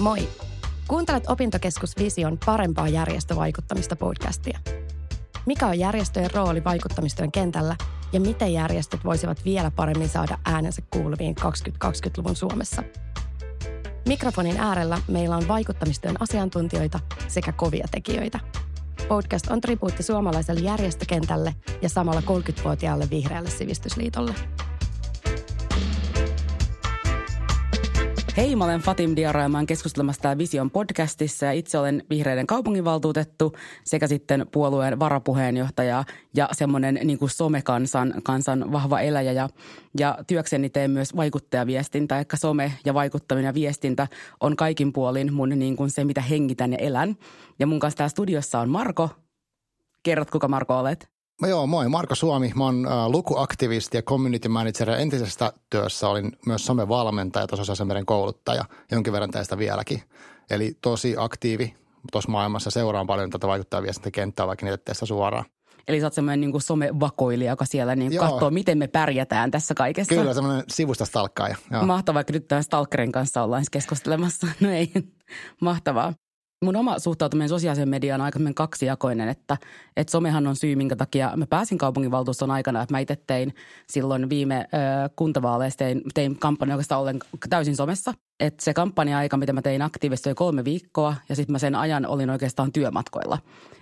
Moi! Kuuntelet Opintokeskus Vision parempaa järjestövaikuttamista podcastia. Mikä on järjestöjen rooli vaikuttamistyön kentällä ja miten järjestöt voisivat vielä paremmin saada äänensä kuuluviin 2020-luvun Suomessa? Mikrofonin äärellä meillä on vaikuttamistyön asiantuntijoita sekä kovia tekijöitä. Podcast on tribuutti suomalaiselle järjestökentälle ja samalla 30-vuotiaalle vihreälle sivistysliitolle. Hei, mä olen Fatim Diara ja mä olen keskustelemassa täällä Vision podcastissa ja itse olen vihreiden kaupunginvaltuutettu sekä sitten puolueen varapuheenjohtaja ja semmoinen niin kuin somekansan kansan vahva eläjä ja, ja työkseni teen myös vaikuttajaviestintä, eli some ja vaikuttaminen ja viestintä on kaikin puolin mun niin kuin se, mitä hengitän ja elän. Ja mun kanssa täällä studiossa on Marko. Kerrot, kuka Marko olet? Joo, moi. Marko Suomi. Mä oon lukuaktivisti ja community manager. Entisestä työssä olin myös somevalmentaja, meidän kouluttaja. Jonkin verran tästä vieläkin. Eli tosi aktiivi tuossa maailmassa. Seuraan paljon tätä vaikuttaa viestintäkenttää, vaikka niitä suoraan. Eli sä oot semmoinen niin somevakoilija, joka siellä niin katsoo, miten me pärjätään tässä kaikessa. Kyllä, semmoinen sivusta stalkkaaja. Mahtavaa, vaikka nyt tämän stalkerin kanssa ollaan keskustelemassa. No ei, mahtavaa mun oma suhtautuminen sosiaaliseen mediaan on aika kaksijakoinen, että, että somehan on syy, minkä takia mä pääsin kaupunginvaltuuston aikana, että mä itse tein silloin viime ö, kuntavaaleissa, tein, tein kampanja oikeastaan ollen täysin somessa. Että se kampanja-aika, mitä mä tein aktiivisesti, oli kolme viikkoa ja sitten mä sen ajan olin oikeastaan työmatkoilla.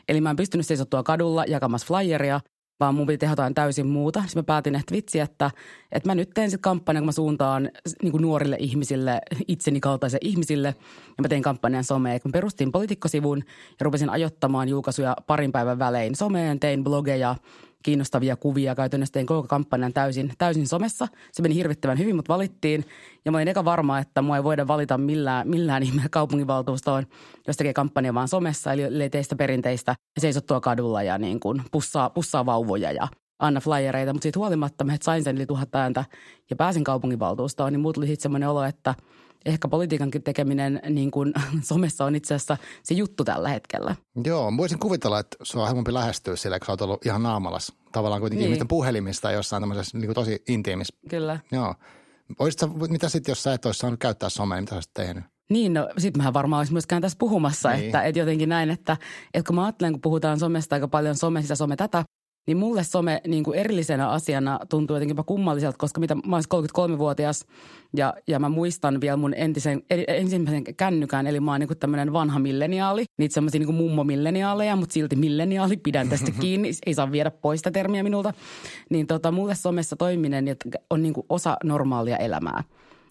Eli mä en pystynyt seisottua kadulla jakamassa flyeria, vaan mun piti tehdä jotain täysin muuta. Sitten mä päätin, että vitsi, että, että mä nyt teen sitten kampanjan, kun mä suuntaan niin kuin nuorille ihmisille, itseni kaltaisille ihmisille. Ja mä tein kampanjan someen. Kun perustin politiikkosivun ja rupesin ajottamaan julkaisuja parin päivän välein someen, tein blogeja – kiinnostavia kuvia. Käytännössä tein koko kampanjan täysin, täysin somessa. Se meni hirvittävän hyvin, mutta valittiin. Ja mä olin eka varma, että mua ei voida valita millään, millään ihmeellä kaupunginvaltuustoon, jos tekee kampanja vaan somessa. Eli ei teistä perinteistä seisottua kadulla ja niin kuin pussaa, pussaa vauvoja ja anna flyereita. Mutta siitä huolimatta mä sain sen yli tuhat ääntä ja pääsin kaupunginvaltuustoon, niin muut tuli sitten semmoinen olo, että – ehkä politiikankin tekeminen niin kuin somessa on itse asiassa se juttu tällä hetkellä. Joo, voisin kuvitella, että se on helpompi lähestyä sillä, kun sä oot ollut ihan naamalas. Tavallaan kuitenkin niin. ihmisten puhelimista jossain tämmöisessä niin kuin tosi intiimissä. Kyllä. Joo. Olisitko, mitä sitten, jos sä et olisi saanut käyttää somea, mitä sä olisit tehnyt? Niin, no sit mähän varmaan olisi myöskään tässä puhumassa, niin. että, että jotenkin näin, että, että kun mä ajattelen, kun puhutaan somesta aika paljon some sitä, some tätä, niin mulle some niin kuin erillisenä asiana tuntuu jotenkin kummalliselta, koska mitä, mä olen 33-vuotias ja, ja mä muistan vielä mun entisen, ensimmäisen kännykään, eli mä oon niin tämmöinen vanha milleniaali, niitä semmoisia niin mummo-milleniaaleja, mutta silti milleniaali, pidän tästä kiinni, ei saa viedä pois sitä termiä minulta. Niin tota, mulle somessa toiminen on niin kuin osa normaalia elämää.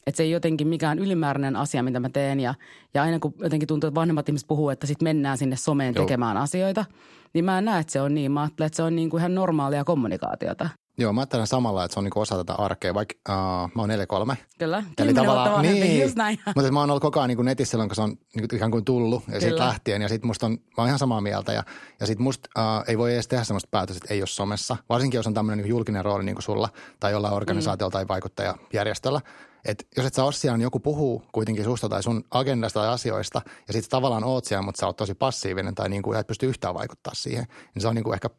Että se ei jotenkin mikään ylimääräinen asia, mitä mä teen. Ja, ja aina kun jotenkin tuntuu, että vanhemmat ihmiset puhuu, että sitten mennään sinne someen Joo. tekemään asioita, niin mä en näe, että se on niin. Mä ajattelen, että se on niin kuin ihan normaalia kommunikaatiota. Joo, mä ajattelen samalla, että se on niinku osa tätä arkea, vaikka uh, mä oon 4-3. Kyllä, Eli tavallaan, niin, just näin. Mutta mä oon ollut koko ajan niinku netissä silloin, kun se on niinku ikään kuin tullut ja siitä lähtien. Ja sit musta on, mä oon ihan samaa mieltä. Ja, ja sit musta uh, ei voi edes tehdä sellaista päätöstä, että ei ole somessa. Varsinkin, jos on tämmöinen niinku julkinen rooli niin kuin sulla tai jollain organisaatiolla mm. tai vaikuttajajärjestöllä. Että jos et sä ole siellä, niin joku puhuu kuitenkin susta tai sun agendasta tai asioista, ja sitten tavallaan oot siellä, mutta sä oot tosi passiivinen tai niin kuin et pysty yhtään vaikuttaa siihen, niin se on niin kuin ehkä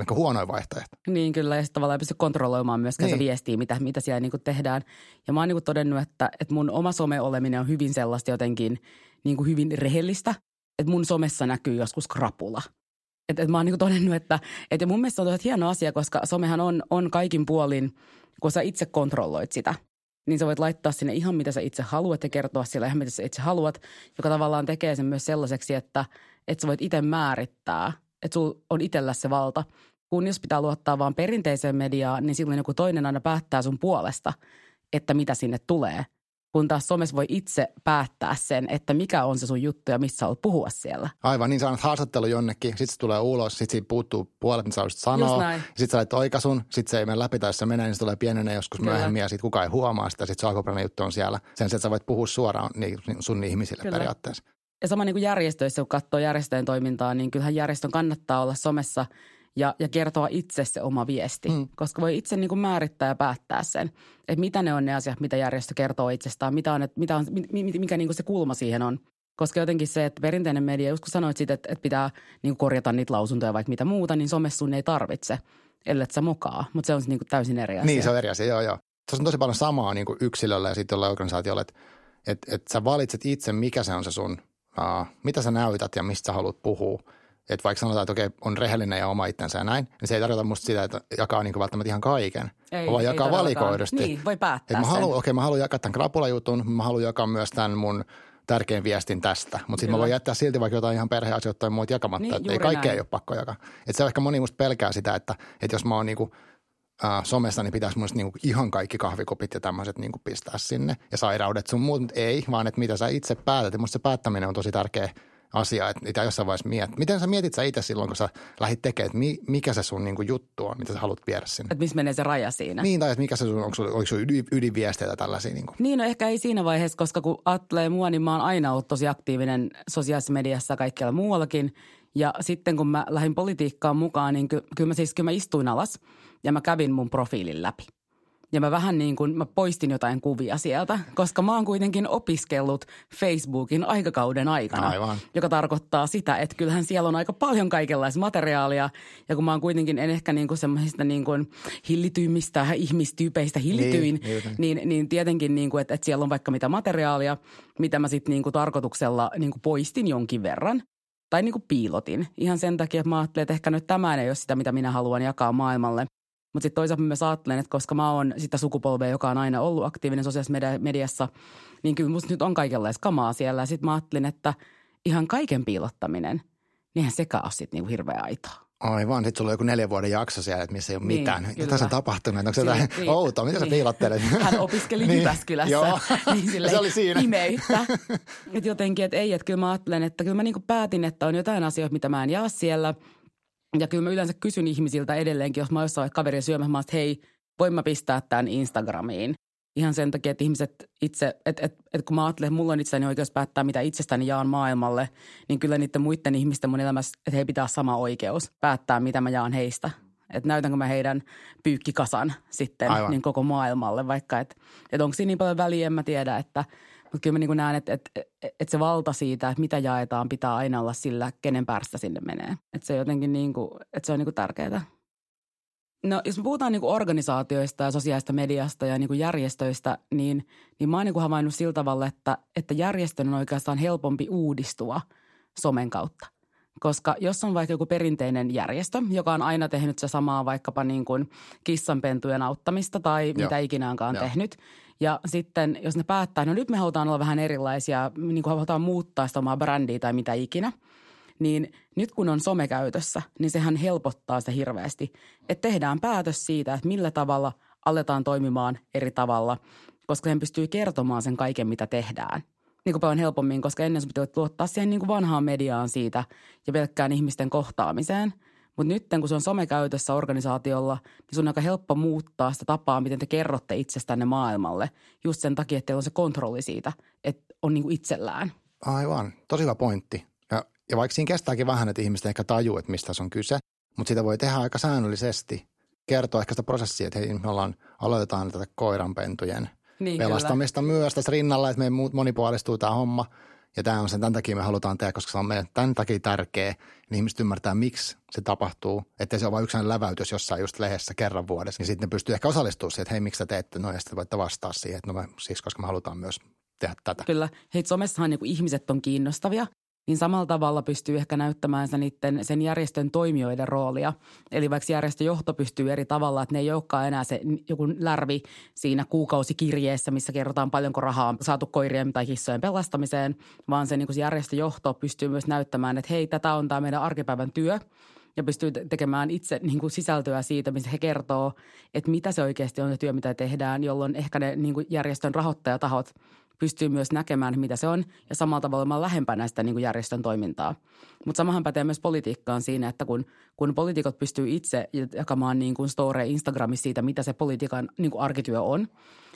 ehkä huonoin vaihtoehto. Niin kyllä, ja sitten tavallaan ei pysty kontrolloimaan myöskään niin. se viestiä, mitä, mitä siellä niin kuin tehdään. Ja mä oon niin kuin todennut, että, että mun oma some-oleminen on hyvin sellaista jotenkin niin kuin hyvin rehellistä. Että mun somessa näkyy joskus krapula. Että et mä oon niin kuin todennut, että, että mun mielestä on hieno asia, koska somehan on, on kaikin puolin, kun sä itse kontrolloit sitä – niin sä voit laittaa sinne ihan mitä sä itse haluat ja kertoa siellä ihan mitä sä itse haluat, joka tavallaan tekee sen myös sellaiseksi, että, että sä voit itse määrittää, että sulla on itsellä se valta. Kun jos pitää luottaa vaan perinteiseen mediaan, niin silloin joku toinen aina päättää sun puolesta, että mitä sinne tulee – kun taas somessa voi itse päättää sen, että mikä on se sun juttu ja missä olet puhua siellä. Aivan, niin sä annat haastattelu jonnekin, sitten se tulee ulos, sitten siitä puuttuu puolet, mitä sä sanoa. Sitten sä laitat oikaisun, sitten se ei mene läpi tai se menee, niin se tulee pienenä joskus Kyllä. myöhemmin ja sitten kukaan ei huomaa sitä, sitten se alkuperäinen juttu on siellä. Sen että sä voit puhua suoraan niin, sun ihmisille Kyllä. periaatteessa. Ja sama niin kuin järjestöissä, kun katsoo järjestöjen toimintaa, niin kyllähän järjestön kannattaa olla somessa – ja, ja kertoa itse se oma viesti, mm. koska voi itse niin kuin määrittää ja päättää sen, että mitä ne on ne asiat, mitä järjestö kertoo itsestään, mitä on, mitä on, mikä niin kuin se kulma siihen on. Koska jotenkin se, että perinteinen media, just kun sanoit siitä, että, että pitää niin kuin korjata niitä lausuntoja vaikka mitä muuta, niin somessa sun ei tarvitse, ellei sä mokaa. Mutta se on niin kuin täysin eri asia. Niin, se on eri asia, joo, joo. Tuossa on tosi paljon samaa niin kuin yksilöllä ja sitten jollain organisaatiolla, että että et sä valitset itse, mikä se on se sun, uh, mitä sä näytät ja mistä sä haluat puhua. Että vaikka sanotaan, että okei, on rehellinen ja oma itsensä ja näin, niin se ei tarkoita musta sitä, että jakaa niin välttämättä ihan kaiken, Ei, vaan ei jakaa todellakaan. valikoidusti. Niin, voi päättää Et mä haluan, okei, mä haluan jakaa tämän krapulajutun, mä haluan jakaa myös tämän mun tärkein viestin tästä. Mutta sitten mä voin jättää silti vaikka jotain ihan perheasioita tai muut jakamatta. Niin, että ei kaikkea näin. ei ole pakko jakaa. Et se on ehkä moni musta pelkää sitä, että, että jos mä oon niinku, äh, somessa, niin pitäisi musta niinku ihan kaikki kahvikopit ja tämmöiset niinku pistää sinne. Ja sairaudet sun muut, mutta ei, vaan että mitä sä itse päätät. Ja musta se päättäminen on tosi tärkeä asia, että mitä jossain vaiheessa miet. Miten sä mietit sä itse silloin, kun sä lähdit tekemään, että mi, mikä se sun niinku juttu on, mitä sä haluat viedä sinne? Että missä menee se raja siinä. Niin, tai että mikä se sun, onko oliko sulla ydin, ydinviesteitä tällaisia? Niin kuin? Niin, no ehkä ei siinä vaiheessa, koska kun ajattelee mua, niin mä oon aina ollut tosi aktiivinen sosiaalisessa mediassa ja kaikkialla muuallakin. Ja sitten kun mä lähdin politiikkaan mukaan, niin ky- kyllä mä siis kyllä mä istuin alas ja mä kävin mun profiilin läpi. Ja mä vähän niin kuin, mä poistin jotain kuvia sieltä, koska mä oon kuitenkin opiskellut Facebookin aikakauden aikana. Aivan. Joka tarkoittaa sitä, että kyllähän siellä on aika paljon kaikenlaista materiaalia. Ja kun mä oon kuitenkin en ehkä niin kuin semmoisista niin kuin hillityimmistä ihmistyypeistä hillityin, Niin, niin, niin tietenkin, niin kuin, että, että siellä on vaikka mitä materiaalia, mitä mä sitten niin kuin tarkoituksella niin kuin poistin jonkin verran. Tai niin kuin piilotin. Ihan sen takia, että mä ajattelin, että ehkä nyt tämä ei ole sitä, mitä minä haluan jakaa maailmalle. Mutta sitten toisaalta mä myös ajattelen, että koska mä oon sitä sukupolvea, joka on aina ollut aktiivinen sosiaalisessa media- mediassa, niin kyllä musta nyt on kaikenlaista kamaa siellä. Ja sitten mä ajattelin, että ihan kaiken piilottaminen, niinhän sekä ole sitten niinku hirveä aitoa. Aivan, sitten sulla on joku neljän vuoden jakso siellä, että missä ei ole Niin, mitään. kyllä. Mitä tässä on tapahtunut? Onko se jotain niin, outoa? Mitä sä niin. piilottelet? Hän opiskeli Niin, Jyväskylässä. joo. niin silleen Se oli siinä. Imeyttä. Et jotenkin, että ei, että kyllä mä ajattelen, että kyllä mä niinku päätin, että on jotain asioita, mitä mä en jaa siellä. Ja kyllä mä yleensä kysyn ihmisiltä edelleenkin, jos mä oon jossain kaveria syömässä, mä oon, että hei, voin mä pistää tämän Instagramiin. Ihan sen takia, että ihmiset itse, että et, et kun mä ajattelen, että mulla on itseäni oikeus päättää, mitä itsestäni jaan maailmalle, niin kyllä niiden muiden ihmisten mun elämässä, että he pitää sama oikeus päättää, mitä mä jaan heistä. Että näytänkö mä heidän pyykkikasan sitten Aivan. niin koko maailmalle, vaikka että et onko siinä niin paljon väliä, en mä tiedä, että mutta kyllä mä niin näen, että, että, että se valta siitä, että mitä jaetaan, pitää aina olla sillä, kenen päästä sinne menee. Että se jotenkin niin kuin, että se on niin tärkeää. No jos me puhutaan niin organisaatioista ja sosiaalista mediasta ja niin järjestöistä, niin, niin mä oon niin havainnut sillä tavalla, että, että järjestön on oikeastaan helpompi uudistua somen kautta. Koska jos on vaikka joku perinteinen järjestö, joka on aina tehnyt se samaa vaikkapa niin kuin kissanpentujen auttamista tai Joo. mitä ikinä onkaan Joo. tehnyt. Ja sitten jos ne päättää, no nyt me halutaan olla vähän erilaisia, niin kuin halutaan muuttaa sitä omaa brändiä tai mitä ikinä – niin nyt kun on some käytössä, niin sehän helpottaa sitä hirveästi. Että tehdään päätös siitä, että millä tavalla aletaan toimimaan eri tavalla, koska sen pystyy kertomaan sen kaiken, mitä tehdään. Niin kuin paljon helpommin, koska ennen sun pitää luottaa siihen niin kuin vanhaan mediaan siitä ja pelkkään ihmisten kohtaamiseen. Mutta nyt kun se on somekäytössä organisaatiolla, niin sun on aika helppo muuttaa sitä tapaa, miten te kerrotte itsestänne maailmalle. Just sen takia, että teillä on se kontrolli siitä, että on niin kuin itsellään. Aivan, tosi hyvä pointti. Ja, ja vaikka siinä kestääkin vähän, että ihmiset ehkä tajuu, että mistä se on kyse, mutta sitä voi tehdä aika säännöllisesti. Kertoa ehkä sitä prosessia, että hei, me ollaan, aloitetaan tätä koiranpentujen Niin, pelastamista myös tässä rinnalla, että me monipuolistuu tämä homma. Ja tämä on sen, tämän takia me halutaan tehdä, koska se on meidän tämän takia tärkeä. Niin ihmiset ymmärtää, miksi se tapahtuu. Että se on vain yksi läväytys jossain just lehdessä kerran vuodessa. Niin sitten ne pystyy ehkä osallistumaan siihen, että hei, miksi sä teette noin. Ja sitten voitte vastaa siihen, että no me, siis koska me halutaan myös tehdä tätä. Kyllä. Hei, somessahan niin ihmiset on kiinnostavia, niin samalla tavalla pystyy ehkä näyttämään sen, sen järjestön toimijoiden roolia. Eli vaikka järjestöjohto pystyy eri tavalla, että ne ei olekaan enää se joku lärvi siinä kuukausikirjeessä, missä kerrotaan paljonko rahaa on saatu koirien tai kissojen pelastamiseen, vaan se, niin se järjestöjohto pystyy myös näyttämään, että hei, tätä on tämä meidän arkipäivän työ ja pystyy te- tekemään itse niin kuin sisältöä siitä, missä he kertoo, että mitä se oikeasti on se työ, mitä tehdään, jolloin ehkä ne niin kuin järjestön rahoittajatahot pystyy myös näkemään, mitä se on ja samalla tavalla olemaan lähempänä sitä niin kuin järjestön toimintaa. Mutta samahan pätee myös politiikkaan siinä, että kun, kun poliitikot pystyy itse jakamaan niin kuin story Instagramissa siitä, mitä se politiikan niin kuin arkityö on,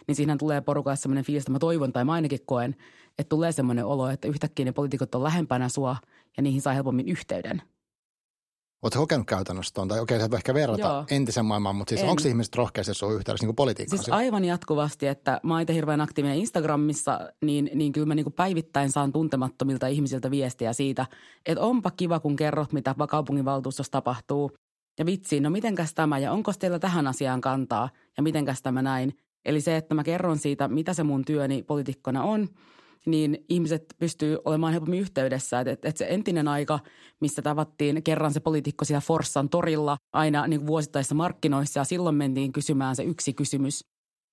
niin siinä tulee porukalle sellainen fiilis, että mä toivon tai mä ainakin koen, että tulee sellainen olo, että yhtäkkiä ne poliitikot on lähempänä sua ja niihin saa helpommin yhteyden. Oletko kokenut käytännössä tuon? Tai okei, sä et ehkä verrata Joo. entisen maailmaan, mutta siis En. onko ihmiset rohkeasti sun yhteydessä niin politiikkaan? Siis aivan jatkuvasti, että mä oon itse hirveän aktiivinen Instagramissa, niin, niin kyllä mä niin kuin päivittäin saan tuntemattomilta ihmisiltä viestiä siitä, että onpa kiva, kun kerrot, mitä kaupunginvaltuustossa tapahtuu. Ja vitsi, no mitenkäs tämä ja onko teillä tähän asiaan kantaa ja mitenkäs tämä näin. Eli se, että mä kerron siitä, mitä se mun työni poliitikkona on niin ihmiset pystyy olemaan helpommin yhteydessä. Että et, et se entinen aika, missä tavattiin kerran se poliitikko siellä Forssan torilla aina niin vuosittaisissa markkinoissa ja silloin mentiin kysymään se yksi kysymys,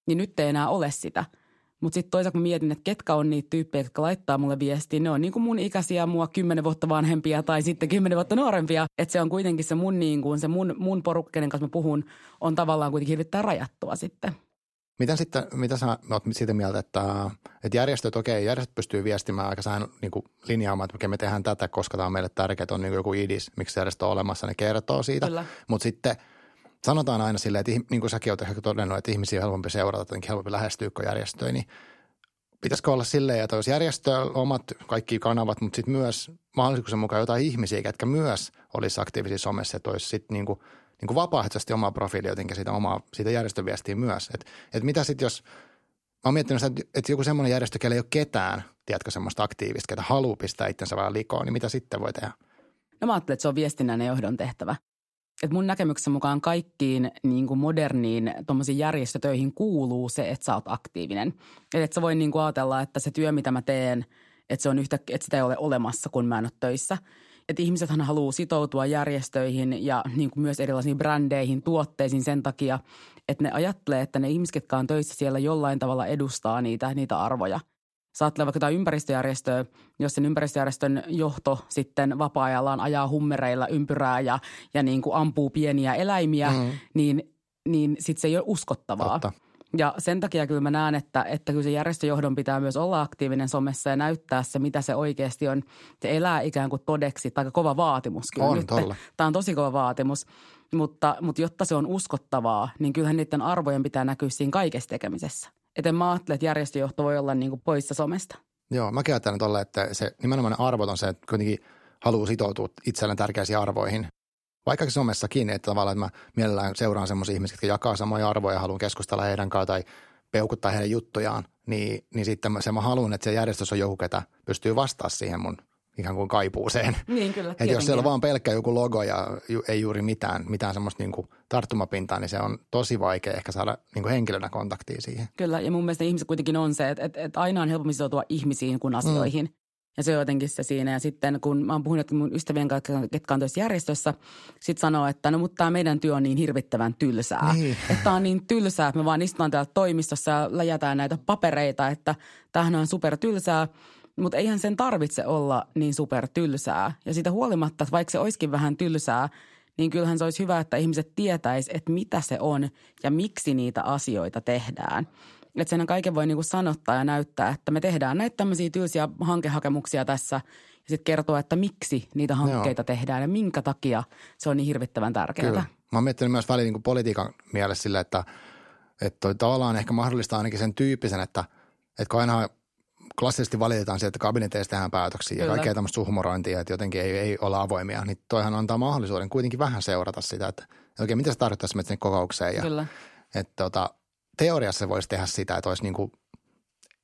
niin nyt ei enää ole sitä – mutta sitten toisaalta mä mietin, että ketkä on niitä tyyppejä, jotka laittaa mulle viestiä. Ne on niin kuin mun ikäisiä, mua kymmenen vuotta vanhempia tai sitten kymmenen vuotta nuorempia. Että se on kuitenkin se mun, niin kuin, se mun, mun porukka, kanssa mä puhun, on tavallaan kuitenkin hirvittäin rajattua sitten. Miten sitten, mitä sä oot siitä mieltä, että, että järjestöt, okei, järjestöt pystyy viestimään aika sään niin kuin linjaamaan, että me tehdään tätä, koska tämä on meille tärkeää, on niin joku idis, miksi järjestö on olemassa, ne kertoo siitä. Mutta sitten sanotaan aina silleen, että niin kuin säkin olet ehkä todennut, että ihmisiä on helpompi seurata, jotenkin helpompi lähestyä kuin järjestöjä, niin pitäisikö olla silleen, että jos järjestö omat kaikki kanavat, mutta sitten myös mahdollisuuksien mukaan jotain ihmisiä, jotka myös olisi aktiivisia somessa, että olisi sitten niin kuin, niin kuin vapaaehtoisesti omaa profiili jotenkin siitä, omaa, siitä järjestöviestiä myös. Että et mitä sitten jos, mä oon miettinyt sitä, että joku semmoinen järjestö, ei ole ketään, tiedätkö, semmoista aktiivista, ketä haluaa pistää itsensä vähän likoon, niin mitä sitten voi tehdä? No mä ajattelen, että se on viestinnän ja johdon tehtävä että mun näkemyksen mukaan kaikkiin niin kuin moderniin järjestötöihin kuuluu se, että sä oot aktiivinen. Eli että sä voi niin kuin ajatella, että se työ, mitä mä teen, että, se on yhtä, että sitä ei ole olemassa, kun mä en ole töissä. Että ihmisethän haluaa sitoutua järjestöihin ja niin kuin myös erilaisiin brändeihin, tuotteisiin sen takia, että ne ajattelee, että ne ihmiset, jotka on töissä siellä jollain tavalla edustaa niitä, niitä arvoja – Saattelee vaikka jotain ympäristöjärjestöä, jos sen ympäristöjärjestön johto sitten vapaa-ajallaan ajaa hummereilla ympyrää ja, ja niin kuin ampuu pieniä eläimiä, mm. niin, niin sitten se ei ole uskottavaa. Totta. Ja sen takia kyllä mä näen, että, että kyllä se järjestöjohdon pitää myös olla aktiivinen somessa ja näyttää se, mitä se oikeasti on. Se elää ikään kuin todeksi, tai kova vaatimus kyllä on, nyt. Tolla. Tämä on tosi kova vaatimus, mutta, mutta jotta se on uskottavaa, niin kyllähän niiden arvojen pitää näkyä siinä kaikessa tekemisessä. Että mä ajattelen, että järjestöjohto voi olla niin kuin poissa somesta. Joo, mä ajattelen tolle, että se nimenomaan arvot on se, että kuitenkin haluaa sitoutua itselleen tärkeisiin arvoihin. Vaikka somessakin, että tavallaan että mä mielellään seuraan semmoisia ihmisiä, jotka jakaa samoja arvoja ja haluan keskustella heidän kanssaan tai peukuttaa heidän juttujaan, niin, niin sitten se mä haluan, että se järjestössä on joku, ketä pystyy vastaamaan siihen mun ikään kuin kaipuuseen. Niin kyllä, Et jos siellä on vaan pelkkä joku logo ja ju, ei juuri mitään, mitään semmoista niin kuin tarttumapintaa, niin se on tosi vaikea ehkä saada niin kuin henkilönä kontaktia siihen. Kyllä, ja mun mielestä ihmiset kuitenkin on se, että, että, että aina on helpompi sitoutua ihmisiin kuin asioihin. Mm. Ja se on jotenkin se siinä. Ja sitten kun mä oon puhunut mun ystävien kanssa, ketkä on järjestössä, sitten sanoo, että no mutta tämä meidän työ on niin hirvittävän tylsää. Niin. Että on niin tylsää, että me vaan istutaan täällä toimistossa ja läjätään näitä papereita, että tämähän on super tylsää. Mutta eihän sen tarvitse olla niin super tylsää. Ja siitä huolimatta, että vaikka se olisikin vähän tylsää, niin kyllähän se olisi hyvä, että ihmiset tietäis, että mitä se on ja miksi niitä asioita tehdään. Että sen kaiken voi niinku sanottaa ja näyttää, että me tehdään näitä tämmöisiä tylsiä hankehakemuksia tässä ja sitten kertoa, että miksi niitä hankkeita Joo. tehdään ja minkä takia se on niin hirvittävän tärkeää. Kyllä. Mä oon miettinyt myös väliin niin politiikan mielessä sille, että, että tavallaan ehkä mahdollista ainakin sen tyyppisen, että, että kun aina klassisesti valitetaan sieltä, että kabineteissa tehdään päätöksiä Kyllä. ja kaikkea tämmöistä suhmurointia, että jotenkin ei, ei olla avoimia, niin toihan antaa mahdollisuuden kuitenkin vähän seurata sitä, että oikein mitä se tarkoittaa sinne kokoukseen. Ja, Kyllä. Että tota, teoriassa voisi tehdä sitä, että olisi niin kuin,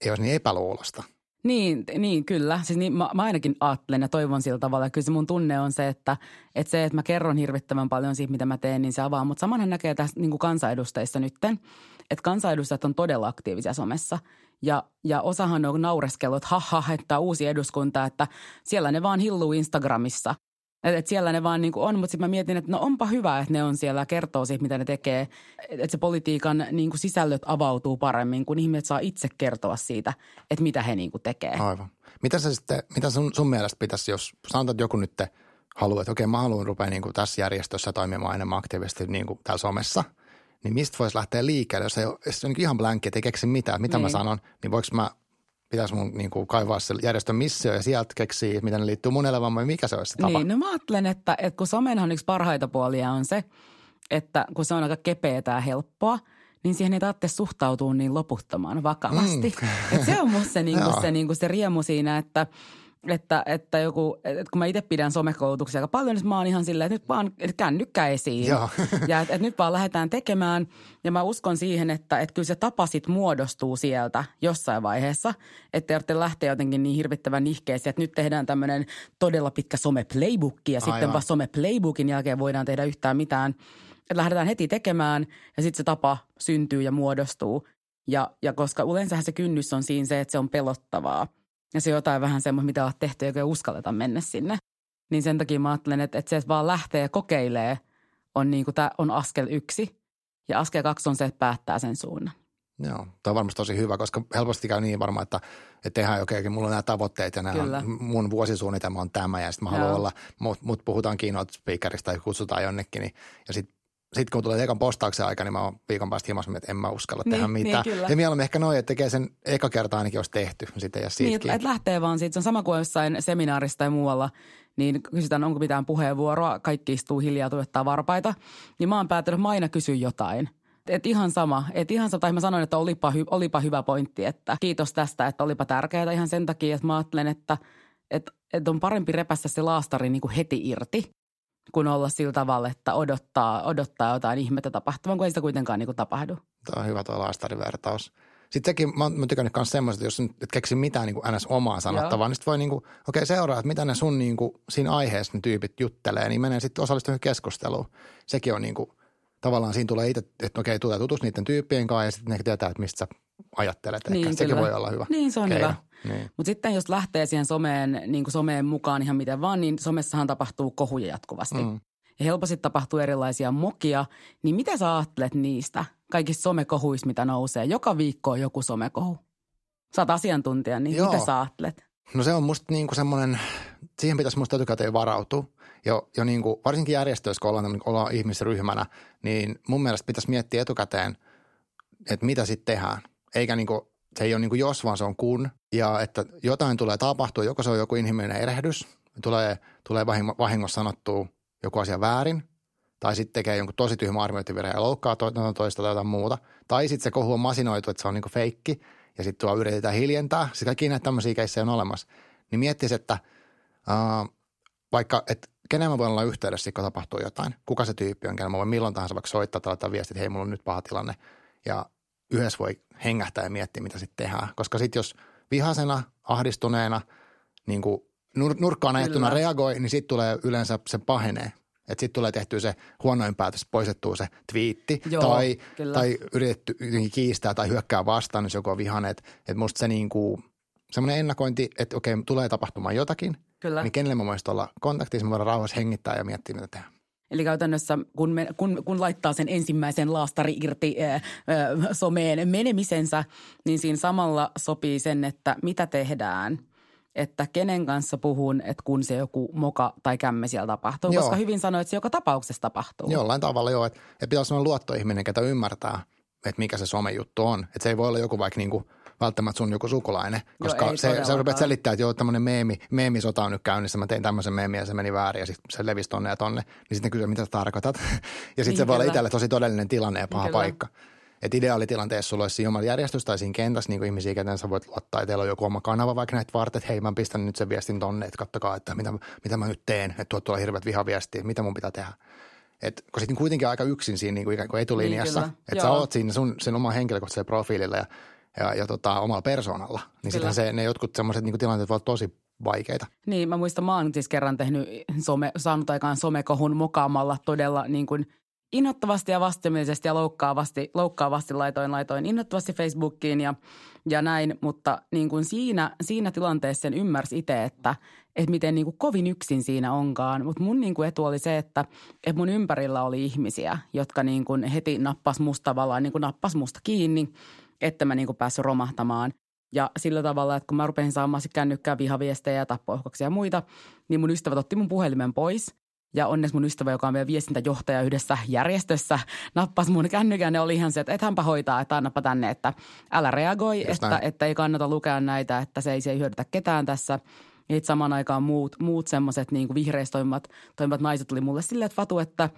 ei olisi niin epäluulosta. Niin, niin kyllä. Siis niin, mä, mä ainakin ajattelen ja toivon sillä tavalla. Kyllä se mun tunne on se, että, että se, että mä kerron hirvittävän paljon siitä, mitä mä teen, niin se avaa. Mutta samanhan näkee tässä niin kuin kansanedustajissa nytten, että kansanedustajat on todella aktiivisia somessa – ja, ja osahan on naureskellut, että haha, että uusi eduskunta, että siellä ne vaan hilluu Instagramissa. Että et siellä ne vaan niin on, mutta sitten mä mietin, että no onpa hyvä, että ne on siellä ja kertoo siitä, mitä ne tekee. Että se politiikan niin kuin sisällöt avautuu paremmin, kun ihmiset saa itse kertoa siitä, että mitä he niin kuin tekee. Aivan. Mitä, sä sitten, mitä sun, sun mielestä pitäisi, jos sanotaan, että joku nyt haluaa, että okei mä haluan rupea niin kuin tässä järjestössä toimimaan enemmän aktiivisesti niin kuin täällä somessa – niin mistä voisi lähteä liikkeelle, jos ei jos on niin ihan blankki, että ei keksi mitään, mitä niin. mä sanon, niin voiko mä, pitäisi mun niin kuin kaivaa se järjestön missio ja sieltä keksiä, miten ne liittyy mun elämään, vai mikä se olisi se tapa? Niin, no mä ajattelen, että, että kun somenhan yksi parhaita puolia on se, että kun se on aika kepeätä ja helppoa, niin siihen ei tarvitse suhtautua niin loputtomaan vakavasti. Mm. Et se on musta se, niin kuin se, niin kuin se riemu siinä, että – että, että joku, että kun mä itse pidän somekoulutuksia aika paljon, niin mä oon ihan silleen, että nyt vaan että kännykkä esiin. Joo. ja että, että nyt vaan lähdetään tekemään. Ja mä uskon siihen, että, että kyllä se tapa sit muodostuu sieltä jossain vaiheessa. Että tarvitse lähteä jotenkin niin hirvittävän nihkeeseen, että nyt tehdään tämmöinen todella pitkä some-playbook ja sitten vaan some-playbookin jälkeen voidaan tehdä yhtään mitään. Että lähdetään heti tekemään ja sitten se tapa syntyy ja muodostuu. Ja, ja koska yleensähän se kynnys on siinä se, että se on pelottavaa – ja se on jotain vähän semmoista, mitä olet tehty, eikä uskalleta mennä sinne. Niin sen takia mä ajattelen, että, että se, että vaan lähtee ja kokeilee, on, niin kuin, tämä on askel yksi. Ja askel kaksi on se, että päättää sen suunnan. Joo, tämä on varmasti tosi hyvä, koska helposti käy niin varmaan, että, että tehdään okei, okay, mulla on nämä tavoitteet ja nämä on, mun vuosisuunnitelma on tämä ja sitten mä haluan olla, mut, mut puhutaan keynote speakerista tai kutsutaan jonnekin niin, ja sitten sitten kun tulee ekan postauksen aika, niin mä oon viikon päästä himassa, että en mä uskalla niin, tehdä mitään. Niin, kyllä. ja mieluummin ehkä noin, että tekee sen eka kertaa ainakin, jos tehty. Sitten ja niin, että et lähtee vaan siitä. Se on sama kuin jossain seminaarissa tai muualla, niin kysytään, onko mitään puheenvuoroa. Kaikki istuu hiljaa, tuottaa varpaita. Niin mä oon päättänyt, että mä aina kysyn jotain. Et ihan sama. Et ihan sama, tai mä sanoin, että olipa, hy, olipa hyvä pointti, että kiitos tästä, että olipa tärkeää ihan sen takia, että mä ajattelen, että, että, että on parempi repässä se laastari niin kuin heti irti, kuin olla sillä tavalla, että odottaa, odottaa jotain ihmettä tapahtuvan, kun ei sitä kuitenkaan niin kuin tapahdu. Tämä on hyvä tuo laastarivertaus. Sitten sekin, mä oon tykännyt myös semmoista, että jos et keksi mitään niin kuin ns. omaa sanottavaa, Joo. niin sitten voi niin kuin, okei okay, seuraa, että mitä ne sun niin kuin, siinä aiheessa ne tyypit juttelee, niin menee sitten osallistumaan keskusteluun. Sekin on niin kuin, tavallaan siinä tulee itse, että okei, tulee tutus niiden tyyppien kanssa ja sitten ne tietää, että mistä sä ajattelet. Niin, Ehkä sekin voi olla hyvä. Niin, se on keino. hyvä. Niin. Mutta sitten jos lähtee siihen someen, niin kuin someen mukaan ihan miten vaan, niin somessahan tapahtuu kohuja jatkuvasti. Mm. Ja helposti tapahtuu erilaisia mokia. Niin mitä sä ajattelet niistä kaikista somekohuista, mitä nousee? Joka viikko on joku somekohu. Sä oot asiantuntija, niin Joo. mitä sä ajattelet? No se on musta niin kuin semmoinen, siihen pitäisi musta etukäteen varautua. Jo, jo niin kuin, varsinkin järjestöissä, kun ollaan, ollaan ihmisryhmänä, niin mun mielestä pitäisi miettiä etukäteen, että mitä sitten tehdään. Eikä niin kuin, se ei ole niin kuin jos, vaan se on kun. Ja että jotain tulee tapahtua, joko se on joku inhimillinen erehdys, tulee, tulee vahingossa sanottua joku asia väärin, tai sitten tekee jonkun tosi tyhmä arviointivirhe ja loukkaa to, toista tai jotain muuta. Tai sitten se kohu on masinoitu, että se on niin feikki, ja sitten tuo yritetään hiljentää. Sitten kaikki näitä tämmöisiä keissejä on olemassa. Niin miettisi, että uh, vaikka, että kenen mä voin olla yhteydessä, kun tapahtuu jotain. Kuka se tyyppi on, kenen mä voin milloin tahansa vaikka soittaa tai laittaa viestit, että hei, mulla on nyt paha tilanne. Ja yhdessä voi hengähtää ja miettiä, mitä sitten tehdään. Koska sitten jos vihasena, ahdistuneena, niin kuin nur- nurkkaan ajettuna reagoi, niin sitten tulee yleensä se pahenee. Että sitten tulee tehtyä se huonoin päätös, poistettua se twiitti Joo, tai, tai yritetty kiistää tai hyökkää vastaan, jos joku on vihainen. Että et musta se niin kuin, semmoinen ennakointi, että okei, tulee tapahtumaan jotakin, Kyllä. niin kenelle mä voisin olla kontaktissa, mä voidaan rauhassa hengittää ja miettiä, mitä tehdään. Eli käytännössä kun, me, kun, kun laittaa sen ensimmäisen laastari irti ää, ää, someen menemisensä, niin siinä samalla sopii sen, että mitä tehdään – että kenen kanssa puhun, että kun se joku moka tai kämme siellä tapahtuu, joo. koska hyvin sanoit, että se joka tapauksessa tapahtuu. Jollain tavalla joo, että, että pitäisi olla luottoihminen, ketä ymmärtää, että mikä se somejuttu on. Että se ei voi olla joku vaikka niinku välttämättä sun joku sukulainen, koska joo, se, se rupeat selittää, että joo, tämmöinen meemi, meemisota on nyt käynnissä, mä tein tämmöisen meemiä ja se meni väärin ja sitten se levisi tonne ja tonne. Niin sitten kysyy, mitä sä tarkoitat. ja sitten niin, se voi olla itselle tosi todellinen tilanne ja paha niin, paikka. Että ideaalitilanteessa sulla olisi oma järjestys tai siinä kentässä niin ihmisiä, kenen sä voit luottaa, että teillä on joku oma kanava vaikka näitä varten, että hei mä pistän nyt sen viestin tonne, että kattokaa, että mitä, mitä mä nyt teen, että tuot tuolla hirveät vihaviestiä, mitä mun pitää tehdä. Et, kun sitten kuitenkin aika yksin siinä niin kuin ikään kuin etulinjassa, niin, että sä oot siinä sun, sen oman henkilökohtaisella profiililla ja, ja, ja tota, omalla persoonalla, niin sitten se, ne jotkut semmoiset niin tilanteet voivat tosi vaikeita. Niin, mä muistan, mä oon siis kerran tehnyt some, saanut aikaan somekohun mokaamalla todella niin kuin innoittavasti ja vastenmielisesti ja loukkaavasti, loukkaavasti laitoin, laitoin innoittavasti Facebookiin ja, ja näin, mutta niin kuin siinä, siinä tilanteessa sen ymmärsi itse, että, että miten niin kuin kovin yksin siinä onkaan. Mutta mun niin kuin etu oli se, että, että mun ympärillä oli ihmisiä, jotka niin kuin heti nappas musta tavallaan, niin kuin nappas musta kiinni, että mä niin kuin päässyt romahtamaan. Ja sillä tavalla, että kun mä rupesin saamaan kännykkää vihaviestejä ja ja muita, niin mun ystävät otti mun puhelimen pois – ja onneksi mun ystävä, joka on vielä viestintäjohtaja yhdessä järjestössä, nappasi mun kännykän ja oli ihan se, että et hänpä hoitaa, että annapa tänne, että älä reagoi, että, että, ei kannata lukea näitä, että se ei, se ei hyödytä ketään tässä. Ja samaan aikaan muut, muut semmoiset niin vihreissä toimivat, toimivat naiset tuli mulle silleen, että Fatu, että,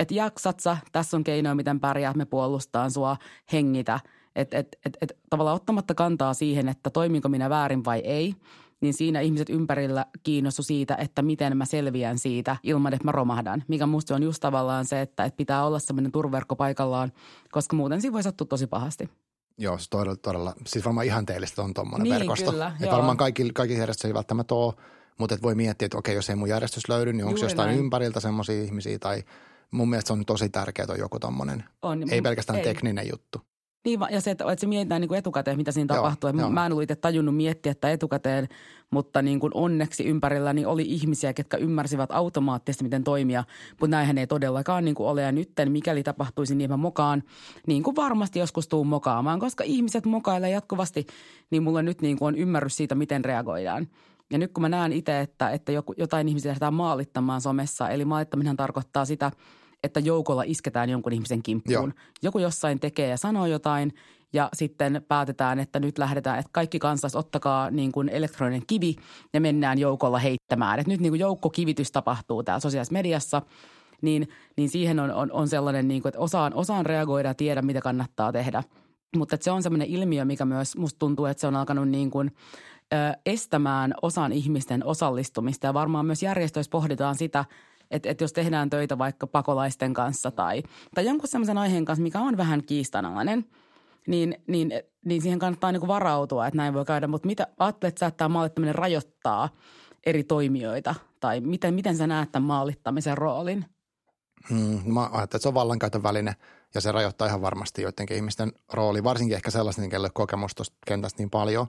että jaksat sä, tässä on keinoja, miten pärjäät, me puolustaan sua, hengitä. Että et, et, et, tavallaan ottamatta kantaa siihen, että toiminko minä väärin vai ei – niin siinä ihmiset ympärillä kiinnostu siitä, että miten mä selviän siitä ilman, että mä romahdan. Mikä musta on just tavallaan se, että, että pitää olla semmoinen turverkko paikallaan, koska muuten siinä voi sattua tosi pahasti. Joo, se todella, todella, siis varmaan ihanteellista on tuommoinen niin, verkosto. Kyllä, että varmaan kaikki, kaikki järjestöt ei välttämättä ole, mutta et voi miettiä, että okei, jos ei mun järjestys löydy, niin onko jostain näin. ympäriltä semmoisia ihmisiä tai mun mielestä se on tosi tärkeää on joku tommonen. On, ei pelkästään ei. tekninen juttu. Niin, ja se, että, että se mietitään niin kuin etukäteen, mitä siinä Joo, tapahtuu. joo. Mä en ollut itse tajunnut miettiä että etukäteen, mutta niin kuin onneksi ympärilläni oli ihmisiä, ketkä ymmärsivät automaattisesti, miten toimia. Mutta näinhän ei todellakaan niin kuin ole. Ja nytten, mikäli tapahtuisi niin, mä mokaan, niin kuin varmasti joskus tuun mokaamaan. Koska ihmiset mokailee jatkuvasti, niin mulla nyt niin kuin on ymmärrys siitä, miten reagoidaan. Ja nyt kun mä näen itse, että, että joku, jotain ihmisiä lähdetään maalittamaan somessa, eli maalittaminen tarkoittaa sitä, että joukolla isketään jonkun ihmisen kimppuun. Joo. Joku jossain tekee ja sanoo jotain ja sitten päätetään, että nyt lähdetään, että kaikki kansas ottakaa niin kuin elektroninen kivi ja mennään joukolla heittämään. Että nyt niin kuin joukkokivitys tapahtuu täällä sosiaalisessa mediassa, niin, niin siihen on, on, on sellainen, niin kuin, että osaan, osaan reagoida ja tiedä, mitä kannattaa tehdä. Mutta että se on sellainen ilmiö, mikä myös musta tuntuu, että se on alkanut niin kuin, ö, estämään osan ihmisten osallistumista. Ja varmaan myös järjestöissä pohditaan sitä, että, että jos tehdään töitä vaikka pakolaisten kanssa tai, tai jonkun sellaisen aiheen kanssa, mikä on vähän kiistanalainen, niin, niin, niin siihen kannattaa niin kuin varautua, että näin voi käydä. Mutta mitä ajattelet että tämä maalittaminen rajoittaa eri toimijoita? Tai miten, miten sä näet tämän maalittamisen roolin? Mm, mä ajattelen, että se on vallankäytön väline ja se rajoittaa ihan varmasti joidenkin ihmisten rooli, varsinkin ehkä sellaisten, kenelle kokemusta tuosta kentästä niin paljon,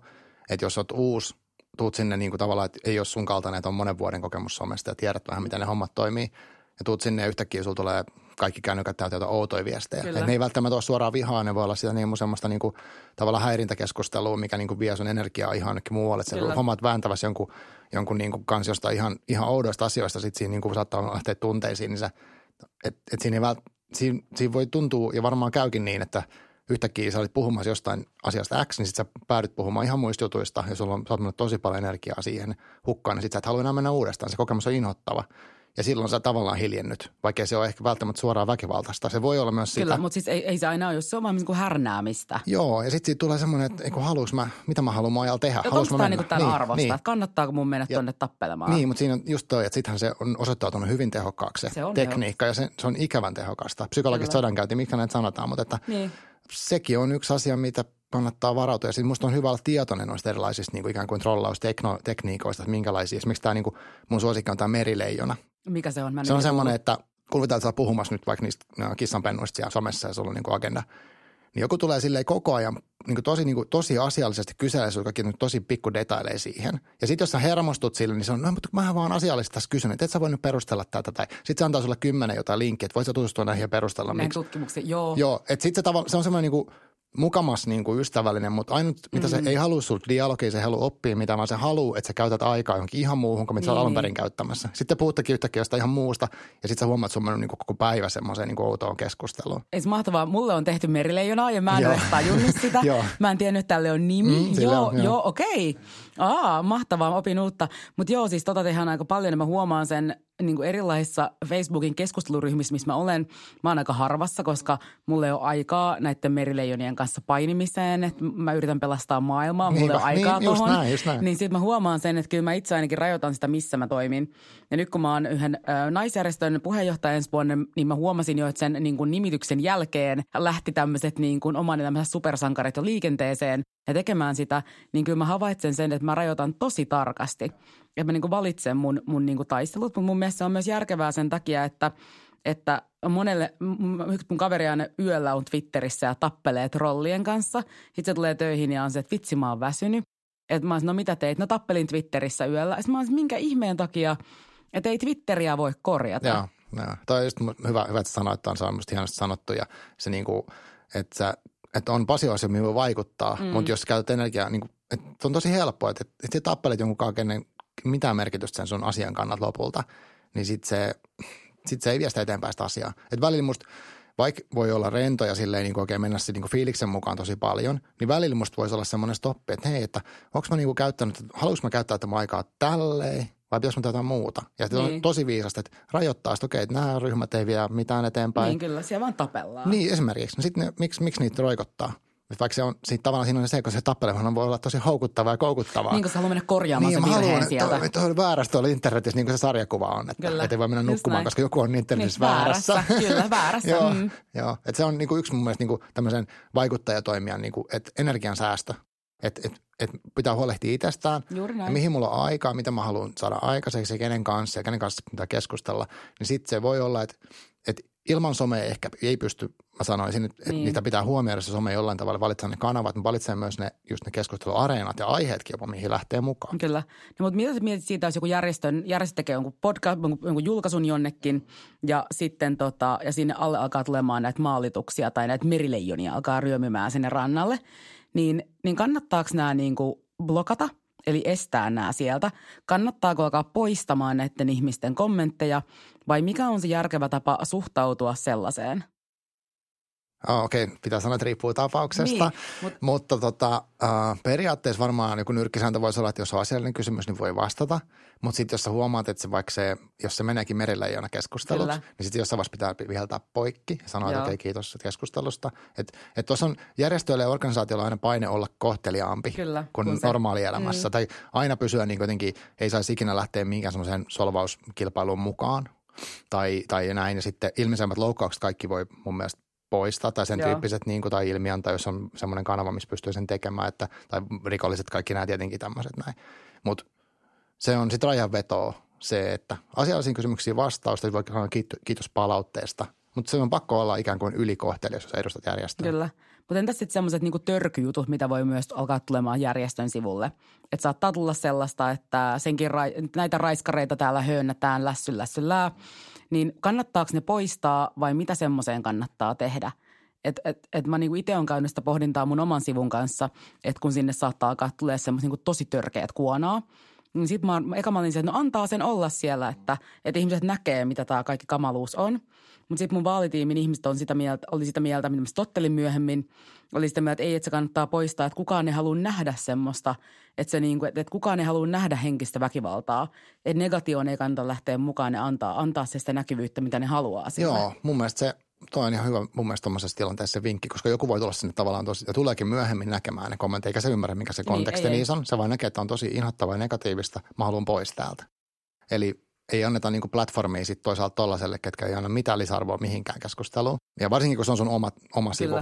että jos olet uusi, tuut sinne niin kuin tavallaan, että ei ole sun kaltainen, että on monen vuoden kokemus somesta ja tiedät vähän, miten ne hommat toimii, ja tuut sinne ja yhtäkkiä sulla tulee kaikki kännykät täytyy jotain outoja viestejä. Et ne ei välttämättä ole suoraan vihaa, ne voi olla sitä niin semmoista niin kuin, tavallaan häirintäkeskustelua, mikä niin kuin vie sun energiaa ihan jonnekin muualle. Että Kyllä. hommat vääntävässä jonkun, jonkun niin kuin kans jostain ihan, ihan oudoista asioista, sitten siinä niin kuin saattaa lähteä tunteisiin, niin sä, et, et siinä, ei vält, siinä, siinä voi tuntua, ja varmaan käykin niin, että yhtäkkiä sä olit puhumassa jostain asiasta X, niin sitten sä päädyt puhumaan ihan muista jutuista, ja sulla on, mennyt tosi paljon energiaa siihen hukkaan, niin sitten sä et halua enää mennä uudestaan. Se kokemus on inhottava. Ja silloin sä tavallaan hiljennyt, vaikka se on ehkä välttämättä suoraan väkivaltaista. Se voi olla myös sitä. Kyllä, mutta siis ei, ei se aina ole, jos se on vaan niin kuin härnäämistä. Joo, ja sitten siitä tulee semmoinen, että eikö haluuks mä, mitä mä haluan mun ajalla tehdä. Onko Haluanko mä tämä niin tämän arvosta, niin. että kannattaako mun mennä Ja- tuonne tappelemaan? Niin, mutta siinä on just toi, että sittenhän se on osoittautunut hyvin tehokkaaksi se, Se on tekniikka ja se, se on ikävän tehokasta. Psykologista Kyllä. sodankäynti, mikä näitä sanotaan, mutta että Niin. Sekin on yksi asia, mitä kannattaa varautua. Ja sitten musta on hyvä olla tietoinen noista erilaisista niin kuin ikään kuin trollaustekniikoista, että minkälaisia. Esimerkiksi tämä niin kuin, mun suosikki on tämä merileijona. Mikä se on? Mä Se on semmoinen, että kuvitellaan, että puhumassa nyt vaikka niistä kissanpennuista siellä somessa ja sulla on niin kuin agenda. Niin joku tulee silleen koko ajan niin kuin tosi, niin kuin, tosi asiallisesti kyselee sinulta kaikki niin tosi pikku detaileja siihen. Ja sitten jos sä hermostut sille, niin se on, no mutta mä vaan asiallisesti tässä kysyn, että et sä voi nyt perustella tätä. Tai sitten se antaa sulle kymmenen jotain linkkiä, että voit sä tutustua näihin ja perustella. Näin miksi. tutkimuksia, joo. Joo, että sitten se, se on semmoinen niin kuin, mukamas niin kuin ystävällinen, mutta ainut, mitä Mm-hmm. se ei halua sulta dialogia, se ei halua oppia mitään, vaan se haluaa, että sä käytät aikaa johonkin ihan muuhun kuin mitä sä Niin, alun niin. perin käyttämässä. Sitten puhuttekin yhtäkkiä jostain ihan muusta ja sitten sä huomaat, että sun on mennyt niin kuin koko päivä semmoiseen niin outoon keskusteluun. Ei se mahtavaa. Mulle on tehty merileijonaa ja mä en ole tajunnut sitä. Mä en tiennyt, että tälle on nimi. Mm, joo, on, joo. joo, okei. Aa, mahtavaa, opin uutta. Mutta joo, siis tota tehdään aika paljon ja mä huomaan sen niin kuin erilaisissa Facebookin keskusteluryhmissä, missä mä olen. Mä oon aika harvassa, koska mulla ei ole aikaa näiden merileijonien kanssa painimiseen. Et mä yritän pelastaa maailmaa, mulla ei aikaa niin, just tohon. näin, just näin. Niin sitten mä huomaan sen, että kyllä mä itse ainakin rajoitan sitä, missä mä toimin. Ja nyt kun mä oon yhden ö, naisjärjestön puheenjohtaja ensi vuonna, niin mä huomasin jo, että sen niin kuin nimityksen jälkeen lähti tämmöiset niin kuin oman elämänsä supersankarit jo liikenteeseen ja tekemään sitä. Niin kyllä mä havaitsen sen, että mä rajoitan tosi tarkasti. Että mä niin kuin valitsen mun, mun niin kuin taistelut, mutta mun mielestä se on myös järkevää sen takia, että että monelle, yksi mun kaveri aina yöllä on Twitterissä ja tappelee trollien kanssa. Sitten se tulee töihin ja on se, että vitsi mä oon väsynyt. Että mä oon, no mitä teit? No tappelin Twitterissä yöllä. Sitten mä oon, minkä ihmeen takia, että ei Twitteriä voi korjata. Joo, joo. Toi on just hyvä, hyvä että sanoit, että on musta hienosti sanottu ja se niin kuin, että, sä, että on paljon asioita, mihin voi vaikuttaa, mm. mutta jos käytät energiaa, niin kuin, että on tosi helppoa, että, että tappelet jonkun kanssa, kenen mitään merkitystä sen sun asian kannalta lopulta, niin sit se, sit se ei vie sitä eteenpäin sitä asiaa. Et välillä musta, vaikka voi olla rentoja silleen niin oikein mennä sitten niin fiiliksen mukaan tosi paljon, niin välillä musta voisi olla semmoinen stoppi, että hei, että onko mä niin käyttänyt, haluanko mä käyttää tätä mun aikaa tälleen vai pitäisikö mä jotain muuta. Ja sitten Niin. on tosi viisasta, että rajoittaa sitä, okei, että nämä ryhmät ei vie mitään eteenpäin. Niin kyllä, siellä vaan tapellaan. Niin, esimerkiksi. No sitten miksi, miksi niitä roikottaa? Et vaikka se on, siitä tavallaan siinä on se, kun se tappeleminen voi olla tosi houkuttavaa ja koukuttavaa. Niin kun sä haluat mennä korjaamaan Niin, sen mä virheen haluan, sieltä. että toi oli väärässä tuolla internetissä, niin kuin se sarjakuva on, että, Kyllä, että ei voi mennä nukkumaan, näin. koska joku on internetissä Niin, väärässä. väärässä, kyllä, väärässä, joo, mm. joo. Että se on niin kuin yksi mun mielestä niin kuin tämmöisen vaikuttajatoimijan, niin kuin, että energian säästö. Että et, et pitää huolehtia itsestään. Juuri Ja näin. mihin mulla on aikaa, mitä mä haluan saada aikaiseksi ja kenen kanssa ja kenen kanssa pitää keskustella. Niin sitten se voi olla, että, että ilman somea ehkä ei pysty mä sanoisin, että niin. niitä pitää huomioida se some jollain tavalla, valitsee ne kanavat, mutta valitsee myös ne, just ne keskusteluareenat ja aiheetkin jopa, mihin lähtee mukaan. Kyllä. No, mutta mitä sä mietit siitä, jos joku järjestön, järjestö tekee jonkun podcast, jonkun, julkaisun jonnekin ja sitten tota, ja sinne alle alkaa tulemaan näitä maalituksia tai näitä merileijonia alkaa ryömymään sinne rannalle, niin, niin kannattaako nämä niin kuin blokata – eli estää nämä sieltä. Kannattaako alkaa poistamaan näiden ihmisten kommentteja vai mikä on se järkevä tapa suhtautua sellaiseen? Oh, Okei, okay. pitää sanoa, että riippuu tapauksesta, niin, mutta, mutta tota, uh, periaatteessa varmaan joku nyrkkisääntö voisi olla, että jos on asiallinen kysymys, niin voi vastata. Mutta sitten jos sä huomaat, että se vaikka se, jos se meneekin merileijona keskusteluksi, Kyllä. niin sitten jossain vaiheessa pitää viheltää poikki ja sanoa, että okei, kiitos keskustelusta. Että et tuossa on järjestöille ja organisaatioilla aina paine olla kohteliaampi Kyllä, kuin kun normaalielämässä. Mm. Tai aina pysyä niin jotenkin, ei saisi ikinä lähteä minkään semmoiseen solvauskilpailuun mukaan tai, tai näin. Ja sitten ilmeisemmät loukkaukset kaikki voi mun mielestä poistaa tai sen Joo. tyyppiset niin kuin, tai ilmiön, tai jos on semmoinen kanava, missä pystyy sen tekemään, että, tai rikolliset kaikki nämä tietenkin tämmöiset näin. Mutta se on sitten rajanvetoa se, että asiallisiin kysymyksiin vastausta, voi sanoa kiitos palautteesta, mutta se on pakko olla ikään kuin ylikohtelias, jos edustat järjestöä. Kyllä. Mutta entäs sitten semmoiset niinku törkyjutut, mitä voi myös alkaa tulemaan järjestön sivulle? Että saattaa tulla sellaista, että senkin ra- näitä raiskareita täällä höönnätään lässy lässyllää – niin kannattaako ne poistaa vai mitä semmoiseen kannattaa tehdä? Et, et, et mä niinku itse olen käynyt sitä pohdintaa mun oman sivun kanssa, että kun sinne saattaa alkaa tulee semmoisia niinku tosi törkeät kuonaa, niin sitten mä, eka mä olin se, että no antaa sen olla siellä, että, että ihmiset näkee, mitä tämä kaikki kamaluus on. Mutta sitten mun vaalitiimin ihmiset on sitä mieltä, oli sitä mieltä, mitä mä tottelin myöhemmin, oli sitä mieltä, että ei, että se kannattaa poistaa, että kukaan ei halua nähdä semmoista, että, se niin kuin, että, että kukaan ei halua nähdä henkistä väkivaltaa. Että negatioon ei kannata lähteä mukaan ja antaa, antaa se sitä näkyvyyttä, mitä ne haluaa sille. Joo, mun mielestä se Tuo on ihan hyvä mun mielestä tuommoisessa tilanteessa vinkki, koska joku voi tulla sinne tavallaan tosi, ja tuleekin myöhemmin näkemään ne kommentit, eikä se ymmärrä, mikä se niin, konteksti niin, niissä on. Se vain näkee, että on tosi inhottavaa ja negatiivista, mä haluan pois täältä. Eli ei anneta niin platformia sitten toisaalta tollaselle, ketkä ei anna mitään lisäarvoa mihinkään keskusteluun. Ja varsinkin, kun se on sun oma, oma sivu.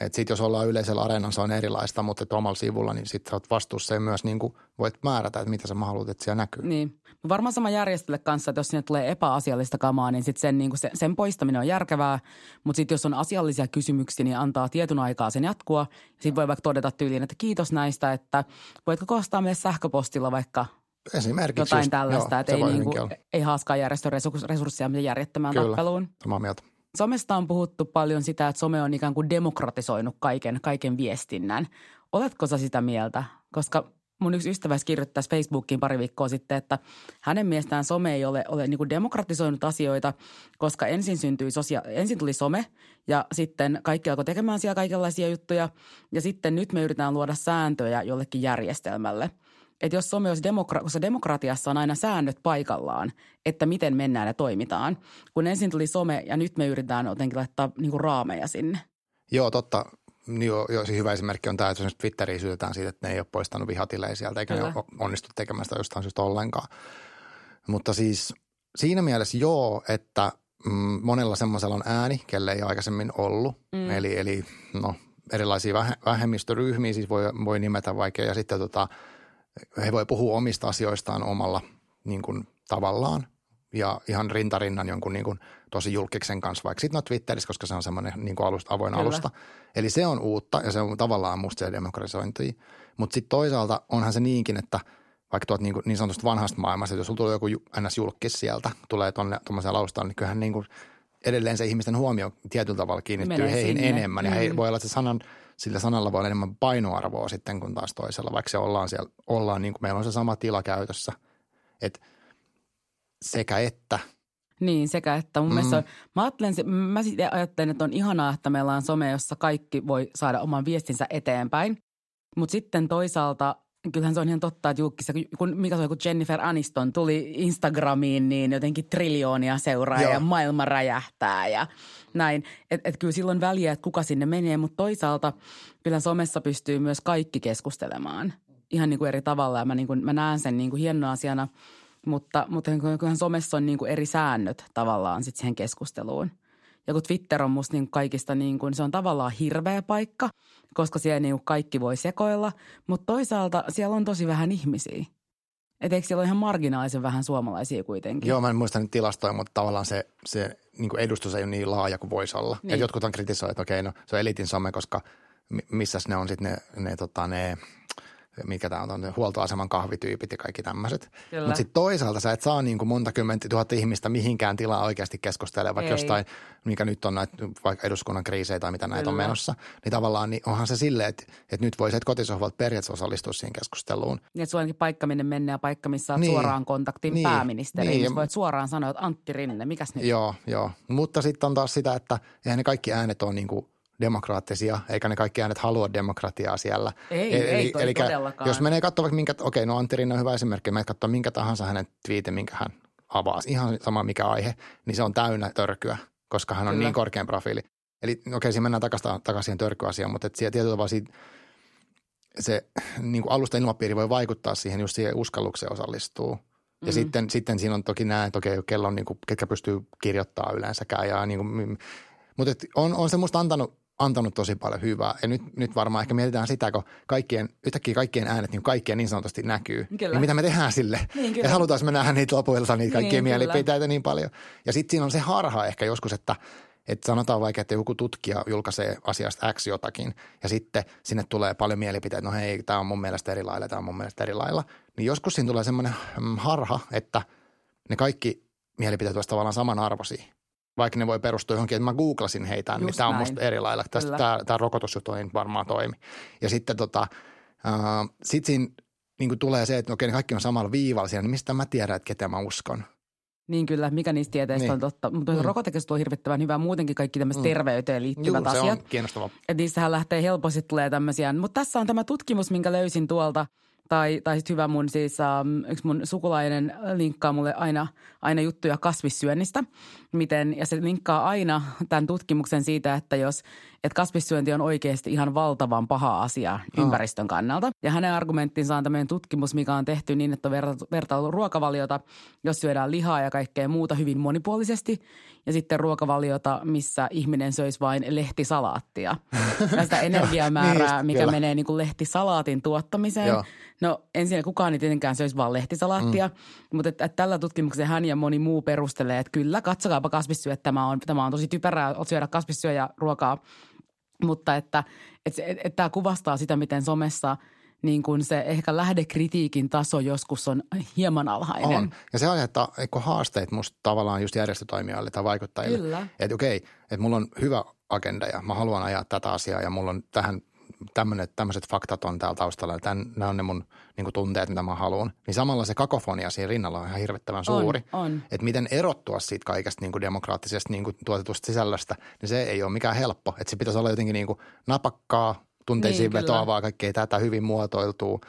Että sitten jos ollaan yleisellä se on erilaista, mutta että omalla sivulla, niin sitten olet vastuussa ja myös niin voit määrätä, että mitä sä haluat, että siellä näkyy. Niin. Varmaan sama järjestölle kanssa, että jos sinne tulee epäasiallista kamaa, niin sitten sen, niin kuin sen poistaminen on järkevää. Mutta sitten jos on asiallisia kysymyksiä, niin antaa tietyn aikaa sen jatkua. Sitten voi vaikka todeta tyyliin, että kiitos näistä, että voitko koostaa meille sähköpostilla vaikka Esimerkiksi jotain just, tällaista, joo, että ei, niin kuin, ei haaskaa järjestön resursseja järjettömään Kyllä, tappeluun. samaa mieltä. Somesta on puhuttu paljon sitä, että some on ikään kuin demokratisoinut kaiken, kaiken viestinnän. Oletko sä sitä mieltä? Koska mun yksi ystävä kirjoittaisi Facebookiin pari viikkoa sitten, että hänen mielestään some ei ole, ole niin kuin demokratisoinut asioita, koska ensin syntyi sosia- ensin tuli some ja sitten kaikki alkoi tekemään siellä kaikenlaisia juttuja ja sitten nyt me yritetään luoda sääntöjä jollekin järjestelmälle – että jos some olisi demokra- koska demokratiassa on aina säännöt paikallaan, että miten mennään ja toimitaan. Kun ensin tuli some ja nyt me yritetään jotenkin laittaa niin kuin raameja sinne. Joo, totta. Joo, joo, hyvä esimerkki on tämä, että jos Twitteriin syytetään siitä, että ne ei ole poistanut vihatilejä sieltä, eikä Kyllä. ne onnistu tekemään sitä jostain syystä ollenkaan. Mutta siis siinä mielessä joo, että mm, monella semmoisella on ääni, kelle ei aikaisemmin ollut. Mm. Eli, eli no, erilaisia vähemmistöryhmiä siis voi, voi nimetä vaikka, ja sitten tota – he voi puhua omista asioistaan omalla niin kuin, tavallaan ja ihan rintarinnan jonkun niin kuin, tosi julkiksen kanssa, vaikka sitten no Twitterissä, koska se on semmoinen niin kuin alusta, avoin Kyllä. alusta. Eli se on uutta ja se on tavallaan musta se demokratisointi. Mutta sitten toisaalta onhan se niinkin, että vaikka tuot niin, kuin, niin sanotusta vanhasta maailmasta, että jos sulla tulee joku ns. julkis sieltä, tulee tuonne tuommoiseen alustaan, niin kyllähän niin kuin edelleen se ihmisten huomio tietyllä tavalla kiinnittyy Menee heihin sinne. enemmän. Ja mm. he, voi olla, että se sanan – sillä sanalla voi olla enemmän painoarvoa sitten kuin taas toisella, vaikka se ollaan siellä, ollaan niin kuin meillä on se sama tila käytössä. Et sekä että. Niin, sekä että. Mun mm. mielestä on, mä, ajattelen, mä ajattelen, että on ihanaa, että meillä on some, jossa kaikki voi saada oman viestinsä eteenpäin. Mutta sitten toisaalta kyllähän se on ihan totta, että Jukkissa, kun, mikä se on, kun Jennifer Aniston tuli Instagramiin, niin jotenkin triljoonia seuraa ja maailma räjähtää ja näin. Että et kyllä silloin väliä, että kuka sinne menee, mutta toisaalta kyllä somessa pystyy myös kaikki keskustelemaan ihan niin kuin eri tavalla ja mä, niin kuin, mä näen sen niin kuin hienona asiana, mutta, mutta kyllähän somessa on niin kuin eri säännöt tavallaan sitten siihen keskusteluun – ja kun Twitter on musta niin kaikista niin kuin, se on tavallaan hirveä paikka, koska siellä niin kaikki voi sekoilla, mutta toisaalta siellä on tosi vähän ihmisiä. Et eikö siellä ole ihan marginaalisen vähän suomalaisia kuitenkin? Joo, mä en muista nyt tilastoja, mutta tavallaan se, se niin edustus ei ole niin laaja kuin voisi olla. Niin. Et jotkut on kritisoineet, että okei, no se on elitin some, koska mi- missäs ne on sitten ne, ne, tota, ne mikä tämä on, on huoltoaseman kahvityypit ja kaikki tämmöiset. Mutta sitten toisaalta sä et saa niin kuin monta kymmentä tuhatta ihmistä mihinkään tilaa oikeasti keskustelemaan, vaikka Ei. jostain, mikä nyt on näitä vaikka eduskunnan kriisejä tai mitä näitä on Kyllä. menossa. Niin tavallaan niin onhan se silleen, että, että nyt voisit kotisohvalta periaatteessa osallistua siihen keskusteluun. Niin, että sulla on paikka, minne mennä ja paikka, missä olet Niin. suoraan kontaktin Niin. pääministeriin. Niin. Niin. voit suoraan sanoa, että Antti Rinne, mikäs nyt? Joo, joo. Mutta sitten on taas sitä, että eihän ne kaikki äänet ole niin kuin demokraattisia, eikä ne kaikki äänet halua demokratiaa siellä. Ei, ei toi todellakaan. Jos menee katsomaan vaikka minkä, okei, no Antti Rinne on hyvä esimerkki, menet katsoa minkä tahansa hänen twiitin, minkä hän avaa, ihan sama mikä aihe, niin se on täynnä törkyä, koska hän on Kyllä. niin korkean profiili. Eli okei, siinä mennään takaisin, takaisin törkyasiaan, mutta et siellä tietyllä tavalla siitä, se niin kuin alusta ilmapiiri voi vaikuttaa siihen, just siihen uskallukseen osallistuu. Ja Mhm. mm. sitten, sitten siinä on toki nämä, että okei, kello on niin kuin, ketkä pystyy kirjoittaa yleensäkään. Ja niin kuin, mutta et on, on se musta antanut, antanut tosi paljon hyvää. Ja nyt, nyt varmaan ehkä mietitään sitä, kun kaikkien, yhtäkkiä kaikkien äänet niin kaikkien niin sanotusti näkyy. Kyllä. Niin mitä me tehdään sille? Niin, kyllä. ja halutaan me nähdä niitä lopuilta, niitä kaikkia Niin, niin, kyllä. mielipiteitä niin paljon. Ja sitten siinä on se harha ehkä joskus, että että sanotaan vaikka, että joku tutkija julkaisee asiasta X jotakin ja sitten sinne tulee paljon mielipiteitä, no hei, tämä on mun mielestä eri lailla, tämä on mun mielestä eri lailla. Niin joskus siinä tulee semmoinen mm, harha, että ne kaikki mielipiteet olisivat tavallaan samanarvoisia. Vaikka ne voi perustua johonkin, että mä googlasin heitä, niin Just tämä on näin. musta eri lailla. Tästä tämä, tämä rokotusjuttu ei varmaan toimi. Ja sitten tota, äh, sit siinä niin kuin tulee se, että okei, ne kaikki on samalla viivalla siellä, niin mistä mä tiedän, että ketä mä uskon. Niin kyllä, mikä niistä tieteistä Niin. on totta. Mutta Mm. rokotekeskustelu on hirvittävän hyvä. Muutenkin kaikki tämmöiset Mm. terveyteen liittyvät Juu, se asiat. on kiinnostavaa. Että niissähän lähtee helposti tulee tämmöisiä. Mutta tässä on tämä tutkimus, minkä löysin tuolta. Tai, tai sitten hyvä mun siis, um, yksi mun sukulainen linkkaa mulle aina, aina juttuja kasvissyönnistä. Miten, ja se linkkaa aina tämän tutkimuksen siitä, että jos että kasvissyönti on oikeasti ihan valtavan paha asia ympäristön kannalta. Ja hänen argumenttinsa on tämmöinen tutkimus, mikä on tehty niin, että on vertailu, ruokavaliota, jos syödään lihaa ja kaikkea muuta hyvin monipuolisesti. Ja sitten ruokavaliota, missä ihminen söisi vain lehtisalaattia. Ja sitä energiamäärää, Niin, mikä kyllä. menee niin kuin lehtisalaatin tuottamiseen. Joo. No ensin kukaan ei tietenkään söisi vaan lehtisalaattia, mm. mutta että, että tällä tutkimuksella hän ja moni muu perustelee, että kyllä katsokaapa kasvissyö, että tämä on, tämä on tosi typerää syödä kasvissyöjä ruokaa. Mutta että, että, että, että tämä kuvastaa sitä, miten somessa niin kuin se ehkä lähdekritiikin taso joskus on hieman alhainen. On. Ja se aiheuttaa eikö haasteet musta tavallaan just järjestötoimijoille tai vaikuttajille. Kyllä. Että okei, että mulla on hyvä agenda ja mä haluan ajaa tätä asiaa ja mulla on tähän tämmöiset faktat on täällä taustalla ja tämän, nämä on ne mun niin tunteet, mitä mä haluan. Niin samalla se kakofonia siinä rinnalla on ihan hirvittävän suuri. on. Että miten erottua siitä kaikesta niin kuin demokraattisesta niin kuin tuotetusta sisällöstä, niin se ei ole mikään helppo. Että se pitäisi olla jotenkin niin kuin napakkaa, tunteisiin Niin, vetoavaa, kaikkea tätä hyvin muotoiltuu.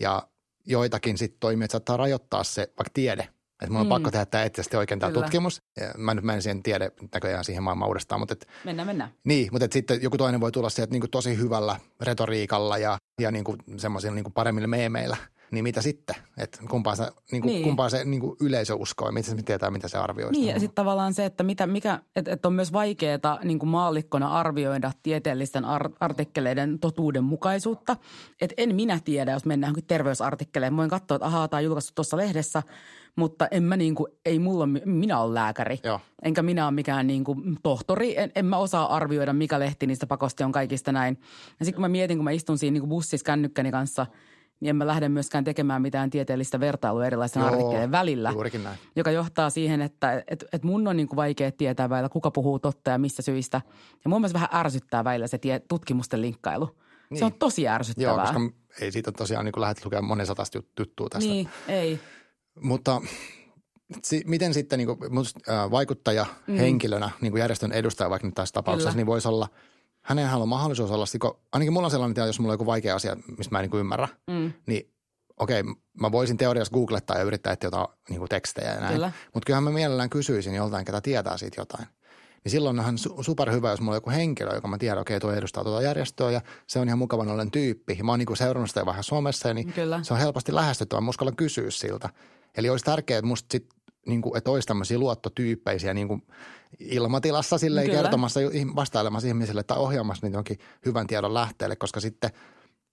Ja joitakin sitten toimijat saattaa rajoittaa se, vaikka tiede. Että mun on Mm. pakko tehdä tämä eettisesti oikein tämä tutkimus. Mä nyt menen siihen tiede näköjään siihen maailmaan uudestaan, mutta et, Mennään, mennään. niin, mutta et sitten joku toinen voi tulla sieltä niinku tosi hyvällä retoriikalla ja, ja niinku semmoisilla niinku paremmilla meemeillä. Niin mitä sitten? Että kumpaa se, niinku, Niin. kumpaa se niinku yleisö uskoo ja miten se tietää, mitä se arvioi. Niin, ja sitten tavallaan se, että mitä, mikä, että, että on myös vaikeaa niin kuin maallikkona arvioida tieteellisten ar- artikkeleiden totuudenmukaisuutta. Että en minä tiedä, jos mennään terveysartikkeleen. Voin katsoa, että ahaa, tämä on julkaistu tuossa lehdessä, mutta en mä niin kuin, ei mulla, minä olen lääkäri. Joo. Enkä minä ole mikään niin kuin tohtori. En, en mä osaa arvioida, mikä lehti niistä pakosti on kaikista näin. Ja sitten kun mä mietin, kun mä istun siinä niin kuin bussissa kännykkäni kanssa, niin en mä lähde myöskään tekemään mitään tieteellistä vertailua erilaisten Joo, artikkeleiden välillä joka johtaa siihen, että et, et mun on niin kuin vaikea tietää välillä, kuka puhuu totta ja missä syistä. Ja mun mielestä vähän ärsyttää välillä se tie, tutkimusten linkkailu. Niin. Se on tosi Joo, ärsyttävää. koska ei siitä tosiaan niin lähdet lukemaan monen satasta jut- juttua tästä. Niin, ei. Mutta si- miten sitten niin kuin, äh, vaikuttaja mm. henkilönä, niin kuin järjestön edustaja vaikka nyt tässä tapauksessa, Kyllä. niin voisi olla, hänenhän on mahdollisuus olla, siko, ainakin mulla on sellainen tilanne, jos mulla on joku vaikea asia, mistä mä en niin ymmärrä, Mm. niin okei, mä voisin teoriassa googlettaa ja yrittää etsiä jotain niin kuin tekstejä ja näin. Kyllä. Mutta kyllähän mä mielellään kysyisin joltain, ketä tietää siitä jotain. Niin silloin onhan su- superhyvä, jos mulla on joku henkilö, joka mä tiedän, okei, tuo edustaa tuota järjestöä ja se on ihan mukavan ollen tyyppi. Mä oon niin seurannut sitä vähän somessa, niin Kyllä. se on helposti lähestyttävä. Mä uskallan kysyä siltä. Eli olisi tärkeää, että musta sit, niin kuin, että olisi tämmöisiä luottotyyppeisiä niin kuin ilmatilassa silleen Kyllä. kertomassa, vastailemassa ihmisille tai ohjaamassa niitä jonkin hyvän tiedon lähteelle, koska sitten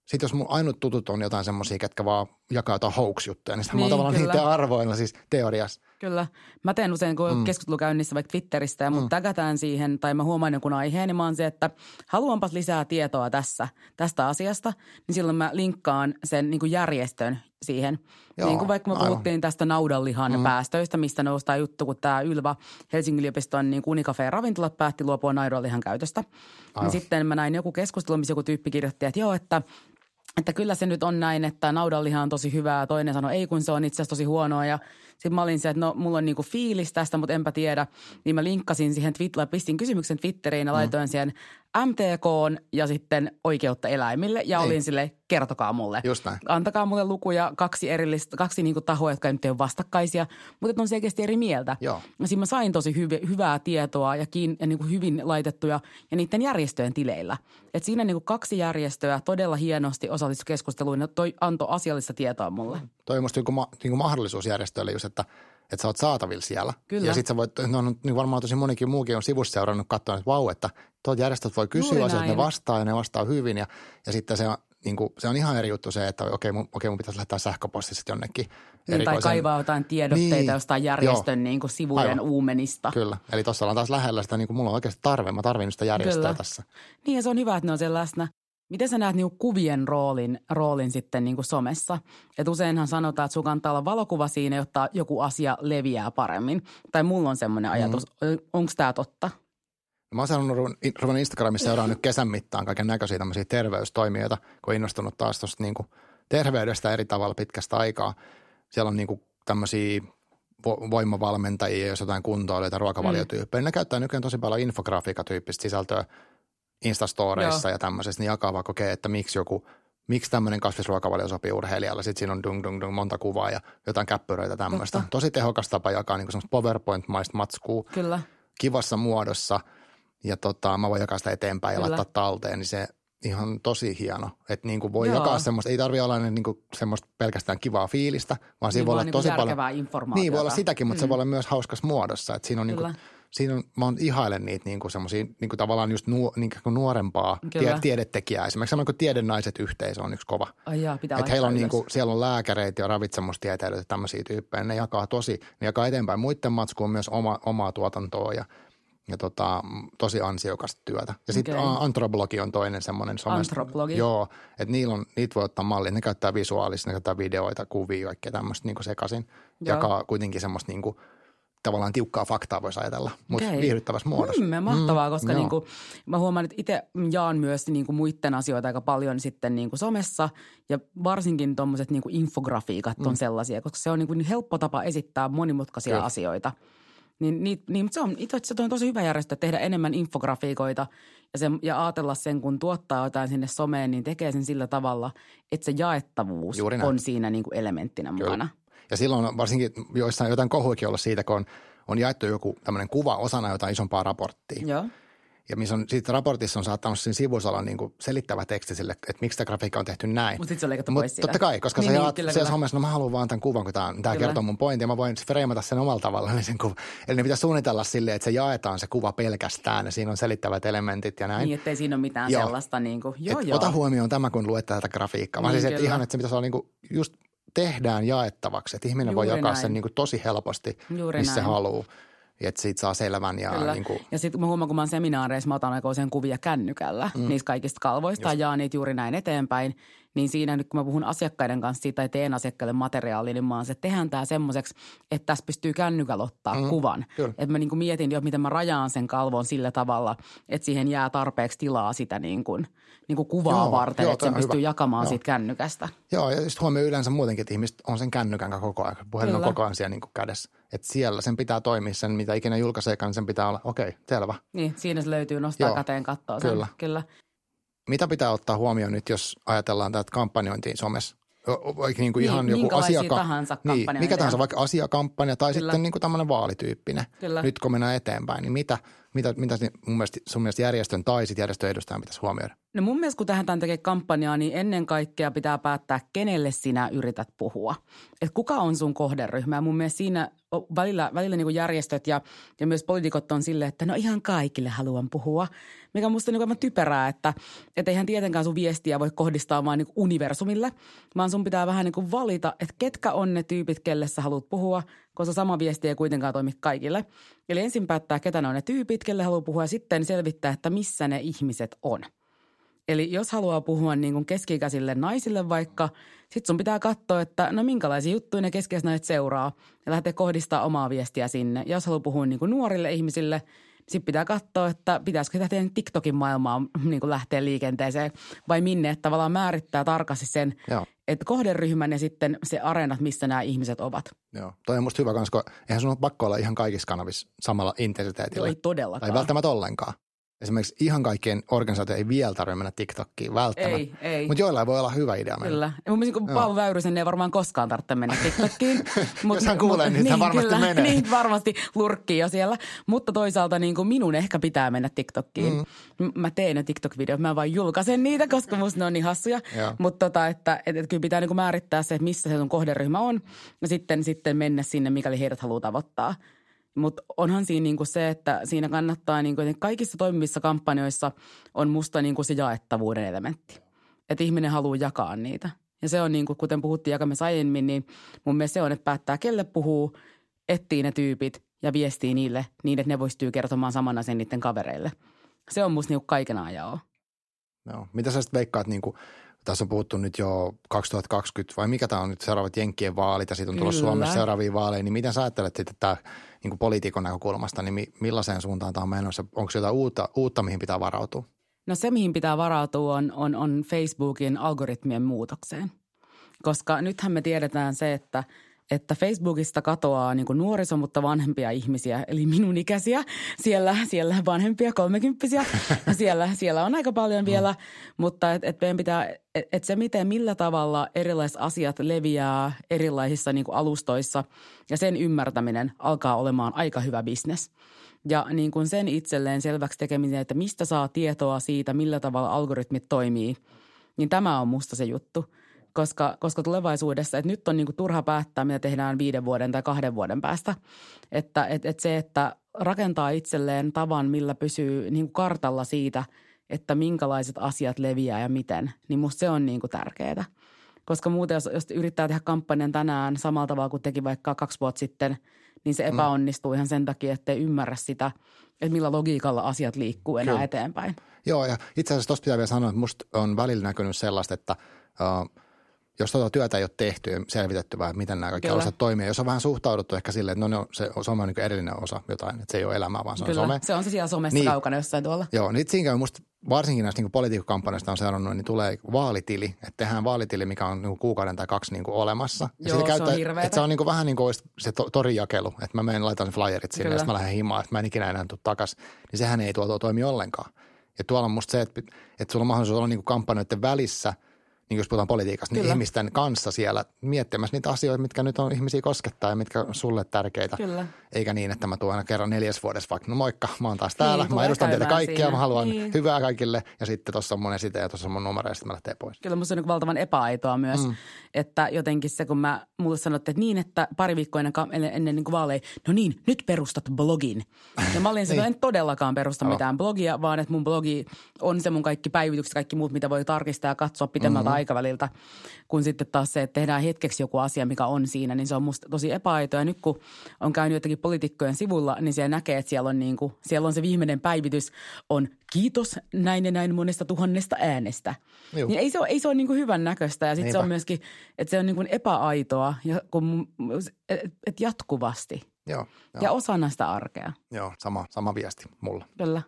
sitten jos mun ainut tutut on jotain semmoisia, ketkä vaan jakaa jotain hoax-juttuja, niin, niin mä oon Niin, tavallaan kyllä. niiden arvoilla siis teoriassa. Kyllä. Mä teen usein, kun mm. keskustelu käynnissä vaikka Twitteristä ja mut mm. tägätään siihen, tai mä huomaan jonkun aiheen, niin mä oon se, että haluanpas lisää tietoa tässä, tästä asiasta, niin silloin mä linkkaan sen niin kuin järjestön siihen. Joo, niin kuin vaikka me puhuttiin tästä naudanlihan mm. päästöistä, mistä noustaa juttu, kun tämä Ylva Helsingin yliopiston niin Unicafe ravintolat päätti luopua naudanlihan käytöstä. Niin Aivan. sitten mä näin joku keskustelu, missä joku tyyppi kirjoitti, että joo, että että kyllä se nyt on näin, että naudanliha on tosi hyvää. Toinen sanoi, ei kun se on itse asiassa tosi huonoa. Ja sitten mä olin se, että no mulla on niinku fiilis tästä, mutta enpä tiedä. Niin mä linkkasin siihen Twitteriin, pistin kysymyksen Twitteriin ja Mm. laitoin siihen MTK ja sitten oikeutta eläimille. Ja Niin. olin sille, kertokaa mulle. Just näin. Antakaa mulle lukuja, kaksi erillistä, kaksi niinku tahoa, jotka nyt ei ole vastakkaisia, mutta että on selkeästi eri mieltä. Joo. Ja siinä mä sain tosi hyv- hyvää tietoa ja, kiin- ja niin kuin hyvin laitettuja ja niiden järjestöjen tileillä. Et siinä niin kuin kaksi järjestöä todella hienosti osallistui keskusteluun ja toi antoi asiallista tietoa mulle. Toi on musta niin ma, niin mahdollisuus järjestöille just, että, että sä oot saatavilla siellä. Kyllä. Ja sit sä voit, no, no, niin varmaan tosi monikin muukin on sivussa seurannut katsoa, että vau, että tuolta järjestöt voi kysyä Juuri asioita, ne vastaa ja ne vastaa hyvin. Ja, ja sitten se on, niin kuin, se on ihan eri juttu se, että okei, mun, okei, mun pitäisi lähettää sähköposti sitten jonnekin Niin, tai kaivaa jotain tiedotteita Niin, jostain järjestön niin kuin sivujen Aivan. uumenista. Kyllä, eli tuossa ollaan taas lähellä sitä, niin kuin mulla on oikeasti tarve, mä tarvin sitä järjestöä Kyllä. tässä. Niin ja se on hyvä, että ne on siellä läsnä. Miten sä näet niinku kuvien roolin, roolin sitten niinku somessa? Et useinhan sanotaan, että sun kannattaa olla valokuva siinä, jotta joku asia leviää paremmin. Tai mulla on semmoinen ajatus. Mm. Onko tämä totta? Mä oon sanonut, ruvennut Instagramissa seuraa nyt kesän mittaan kaiken näköisiä tämmöisiä terveystoimijoita, kun on innostunut taas tuosta niin terveydestä eri tavalla pitkästä aikaa. Siellä on niin kuin tämmöisiä vo- voimavalmentajia, jos jotain kuntoilijoita, ruokavaliotyyppejä. Mm. Ne käyttää nykyään tosi paljon infografiikatyyppistä sisältöä Instastoreissa Joo. ja tämmöisessä, niin jakaa vaikka okei, että miksi joku, miksi tämmöinen kasvisruokavalio sopii urheilijalle. Sitten siinä on dung, dung, dung, monta kuvaa ja jotain käppyröitä tämmöistä. Totta. Tosi tehokas tapa jakaa niin semmoista PowerPoint-maista matskua Kyllä. kivassa muodossa ja tota, mä voin jakaa sitä eteenpäin Kyllä. ja laittaa talteen, niin se ihan tosi hieno. Että niin kuin voi Joo. jakaa semmoista, ei tarvitse olla niin kuin semmoista pelkästään kivaa fiilistä, vaan siinä Niin voi olla vaan tosi niinku paljon. informaatiota. Niin voi olla sitäkin, mutta mm. se voi olla myös hauskas muodossa. Että siinä on, niin kuin, Kyllä. Siinä on, mä oon ihailen niitä niin kuin semmoisia niin kuin tavallaan just nuo, niin kuin nuorempaa Kyllä. tie, tiedetekijää. Esimerkiksi semmoinen kuin tiedennaiset yhteisö on yksi kova. Ai jaa, pitää Että heillä on niinku, ylös. siellä on lääkäreitä ja ravitsemustieteilijöitä ja tämmöisiä tyyppejä. Ne jakaa tosi, ne jakaa eteenpäin muiden matskuun myös oma, omaa tuotantoa ja, ja tota, tosi ansiokasta työtä. Ja sitten Okei. Antroblogi on toinen semmoinen. Antroblogi? Joo, että niillä on, niitä voi ottaa mallia. Ne käyttää visuaalista, ne käyttää videoita, kuvia, kaikkea tämmöistä niinku sekaisin. Joo. Jakaa kuitenkin semmoista niinku, tavallaan tiukkaa faktaa voisi ajatella, mutta Okei. viihdyttävässä muodossa. Mm, mahtavaa, koska joo. niinku, mä huomaan, että itse jaan myös niinku muiden asioita aika paljon sitten niinku somessa ja varsinkin tuommoiset niinku infografiikat on sellaisia, koska se on niinku niin helppo tapa esittää monimutkaisia Kyllä. asioita. Niin, niin, niin mutta se on itse asiassa on tosi hyvä järjestö tehdä enemmän infografiikoita ja, se, ja ajatella sen, kun tuottaa jotain sinne someen, niin tekee sen sillä tavalla, että se jaettavuus on siinä niinku elementtinä mukana. Ja silloin on varsinkin joissain jotain kohuikin olla siitä, kun on, on jaettu joku tämmöinen kuva osana jotain isompaa raporttia. Joo. Ja missä on, siitä raportissa on saattanut siinä sivussa olla niin kuin selittävä teksti sille, että miksi tämä grafiikka on tehty näin. Mut sit se on leikattu Mut pois siitä. Totta kai, koska Niin, niin, sä niin, jaat kyllä, siellä somessa, no mä haluan vaan tämän kuvan, kun tämä, tämä kertoo mun pointin ja mä voin freimata sen omalla tavallaan sen kuvan. Eli ne pitää suunnitella silleen, että se jaetaan se kuva pelkästään ja siinä on selittävät elementit ja näin. Niin, ettei siinä ole mitään Joo. sellaista niin kuin, joo Et joo. Ota huomioon tämä, kun luet tätä grafiikkaa. Vaan Niin, siis, että ihan, että se pitäisi olla niin kuin just tehdään jaettavaksi. Että ihminen voi Juuri jakaa näin. sen niin kuin tosi helposti, Juuri missä näin. haluaa. Että siitä saa selvän ja Kyllä. niin kuin, Ja sitten mä huomaan, kun mä oon seminaareissa, mä otan aika usein kuvia kännykällä mm. niistä kaikista kalvoista ja jaan niitä juuri näin eteenpäin. Niin siinä nyt kun mä puhun asiakkaiden kanssa siitä tai teen asiakkaille materiaalia, niin mä oon se, että tehdään tämä semmoiseksi, että tässä pystyy kännykällä ottaa mm. kuvan. Kyllä. Että mä niin mietin jo, miten mä rajaan sen kalvon sillä tavalla, että siihen jää tarpeeksi tilaa sitä niin kuin, niin kuin kuvaa Joo, varten, joo, että sen on pystyy hyvä. jakamaan Joo. siitä kännykästä. Joo, ja just huomioon yleensä muutenkin, että ihmiset on sen kännykän kanssa koko ajan. Puhelin on Kyllä. koko ajan siellä niin kuin kädessä. Että siellä sen pitää toimia sen, mitä ikinä julkaiseekaan, niin sen pitää olla, okei, okay, selvä. Niin, siinä se löytyy nostaa Joo, käteen katsoa sen. kyllä. Kyllä. Mitä pitää ottaa huomioon nyt, jos ajatellaan tätä kampanjointiin somessa? Vaikka niin kuin Niin, ihan joku asiaka... tahansa niin, mikä tahansa, vaikka asiakampanja tai Kyllä. sitten niin kuin tämmöinen vaalityyppinen. Kyllä. Nyt kun mennään eteenpäin, niin mitä, mitä, mitä mun mielestä, sun mielestä järjestön tai sitten järjestön edustajan pitäisi huomioida? No mun mielestä kun tähän tekee kampanjaa, niin ennen kaikkea pitää päättää, kenelle sinä yrität puhua. Et kuka on sun kohderyhmä. Mun mielestä siinä välillä, välillä niin järjestöt ja, ja myös poliitikot on silleen, että no ihan kaikille haluan puhua. Mikä on musta niin aivan typerää, että et eihän tietenkään sun viestiä voi kohdistaa vaan niin universumille, vaan sun pitää vähän niin valita, että ketkä on ne tyypit, kelle sä haluat puhua, koska sama viesti ei kuitenkaan toimi kaikille. Eli ensin päättää, ketä ne on ne tyypit, kelle haluaa puhua ja sitten selvittää, että missä ne ihmiset on – Eli jos haluaa puhua niin kuin keski-ikäisille naisille vaikka, sitten sun pitää katsoa, että no minkälaisia juttuja ne keski naiset seuraa ja lähteä kohdistaa omaa viestiä sinne. Ja jos haluaa puhua niin kuin nuorille ihmisille, niin sitten pitää katsoa, että pitäisikö tätä TikTokin maailmaa niin kuin lähteä liikenteeseen vai minne, että tavallaan määrittää tarkasti sen, Joo. että kohderyhmän ja sitten se areenat, missä nämä ihmiset ovat. Joo, toi on musta hyvä, koska eihän sun ole pakko olla ihan kaikissa kanavissa samalla intensiteetillä. Joo, ei todellakaan. Tai välttämättä ollenkaan esimerkiksi ihan kaikkien organisaatio ei vielä tarvitse mennä TikTokkiin välttämättä. Ei, ei. Mutta joillain voi olla hyvä idea mennä. Kyllä. Ja mun mielestä kun Paavo Väyrysen ei varmaan koskaan tarvitse mennä TikTokkiin. mut, Jos hän kuulee, niin, niin hän varmasti kyllä, menee. Niin, varmasti lurkkii jo siellä. Mutta toisaalta niin kuin minun ehkä pitää mennä TikTokkiin. Mm. Mä teen ne TikTok-videot, mä vaan julkaisen niitä, koska musta ne on niin hassuja. Mutta tota, että, että, että kyllä pitää niin kuin määrittää se, että missä se sun kohderyhmä on. Ja sitten, sitten mennä sinne, mikäli heidät haluaa tavoittaa. Mutta onhan siinä niinku se, että siinä kannattaa, niinku, että kaikissa toimivissa kampanjoissa on musta niinku se jaettavuuden elementti. Että ihminen haluaa jakaa niitä. Ja se on niin kuin, kuten puhuttiin jakamassa aiemmin, niin mun mielestä se on, että päättää kelle puhuu, etsii ne tyypit ja viestii niille niin, että ne pystyy kertomaan saman asian niiden kavereille. Se on musta niinku kaiken ajan Joo. Mitä sä sitten veikkaat, niin kuin, tässä on puhuttu nyt jo 2020 vai mikä tämä on nyt seuraavat Jenkkien vaalit ja siitä on tulossa Suomessa seuraavia vaaleja, niin miten sä ajattelet sitten, että niin poliitikon näkökulmasta, niin millaiseen suuntaan tämä on menossa? Onko jotain uutta, uutta, mihin pitää varautua? No se, mihin pitää varautua, on, on, on Facebookin algoritmien muutokseen. Koska nythän me tiedetään se, että – että Facebookista katoaa niin kuin nuoriso, mutta vanhempia ihmisiä, eli minun ikäisiä. Siellä, siellä vanhempia kolmekymppisiä, siellä, siellä on aika paljon vielä, mm. mutta et, et meidän pitää, et, et se miten, millä tavalla erilaiset asiat leviää erilaisissa niin kuin alustoissa ja sen ymmärtäminen alkaa olemaan aika hyvä bisnes. Ja niin kuin sen itselleen selväksi tekeminen, että mistä saa tietoa siitä, millä tavalla algoritmit toimii, niin tämä on musta se juttu – koska, koska tulevaisuudessa, että nyt on niin kuin turha päättää, mitä tehdään viiden vuoden tai kahden vuoden päästä. Että et, et se, että rakentaa itselleen tavan, millä pysyy niin kuin kartalla siitä, että minkälaiset asiat leviää ja miten, niin musta se on niin kuin tärkeää. Koska muuten, jos, jos yrittää tehdä kampanjan tänään samalla tavalla kuin teki vaikka kaksi vuotta sitten, niin se mm. epäonnistuu mm. ihan sen takia, että ei ymmärrä sitä, että millä logiikalla asiat liikkuu enää Kyllä. eteenpäin. Joo, ja itse asiassa tuosta pitää vielä sanoa, että musta on välillä näkynyt sellaista, että jos tuota työtä ei ole tehty ja selvitetty vähän, miten nämä kaikki osat toimii. Jos on vähän suhtauduttu ehkä silleen, että no, no se, some on niin erillinen osa jotain, että se ei ole elämää, vaan se Kyllä, on some. se on se siellä somessa niin, kaukana jossain tuolla. Joo, niin siinä käy musta varsinkin näistä niin politiikkakampanjoista on seurannut, niin tulee vaalitili, että tehdään vaalitili, mikä on niin kuukauden tai kaksi niin kuin olemassa. Ja Joo, se käyttää, on hirveetä. Että se on niin kuin vähän niin kuin se to, torijakelu, että mä menen laitan flyerit sinne Kyllä. ja sitten mä lähden himaan, että mä en ikinä enää tule takaisin. Niin sehän ei tuolla toimi ollenkaan. Ja tuolla on musta se, että, että sulla on mahdollisuus olla niin kuin kampanjoiden välissä – niin jos puhutaan politiikasta, niin ihmisten kanssa siellä miettimässä niitä asioita, mitkä nyt on ihmisiä koskettaa ja mitkä on sulle tärkeitä. Kyllä. Eikä niin, että mä tuon aina kerran neljäs vuodessa vaikka, no moikka, mä oon taas täällä, niin, mä edustan teitä kaikkia, siinä. mä haluan niin. hyvää kaikille ja sitten tuossa on mun esite ja tuossa on mun numero ja sitten mä lähtee pois. Kyllä musta on niin valtavan epäaitoa myös, mm. että jotenkin se, kun mä mulle sanotte, että niin, että pari viikkoa ennen, ennen, ennen niin vaaleja, no niin, nyt perustat blogin. Ja mä olin niin. en todellakaan perusta mitään blogia, vaan että mun blogi on se mun kaikki päivitykset, kaikki muut, mitä voi tarkistaa ja katsoa pitemmältä mm-hmm aikaväliltä, kun sitten taas se, että tehdään hetkeksi joku asia, mikä on siinä, niin se on musta tosi epäaito. Ja nyt kun on käynyt jotenkin poliitikkojen sivulla, niin siellä näkee, että siellä on, niin kuin, siellä on se viimeinen päivitys, on kiitos näin ja näin monesta tuhannesta äänestä. Niin ei se ole, ei se ole niin kuin hyvän näköistä ja sitten se on myöskin, että se on niin kuin epäaitoa ja kun, et, et jatkuvasti. Joo, joo. Ja osana sitä arkea. Joo, sama, sama viesti mulla. Kyllä.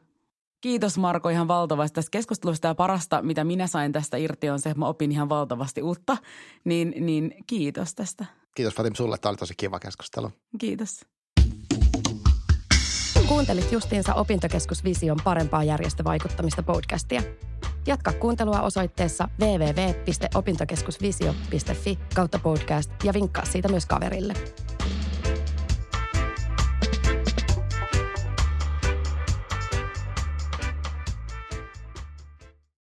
Kiitos Marko ihan valtavasti tästä keskustelusta ja parasta, mitä minä sain tästä irti on se, että mä opin ihan valtavasti uutta. Niin, niin kiitos tästä. Kiitos Fatim sulle, tämä oli tosi kiva keskustelu. Kiitos. Kuuntelit justiinsa Opintokeskus Vision parempaa järjestövaikuttamista podcastia. Jatka kuuntelua osoitteessa www.opintokeskusvisio.fi kautta podcast ja vinkkaa siitä myös kaverille.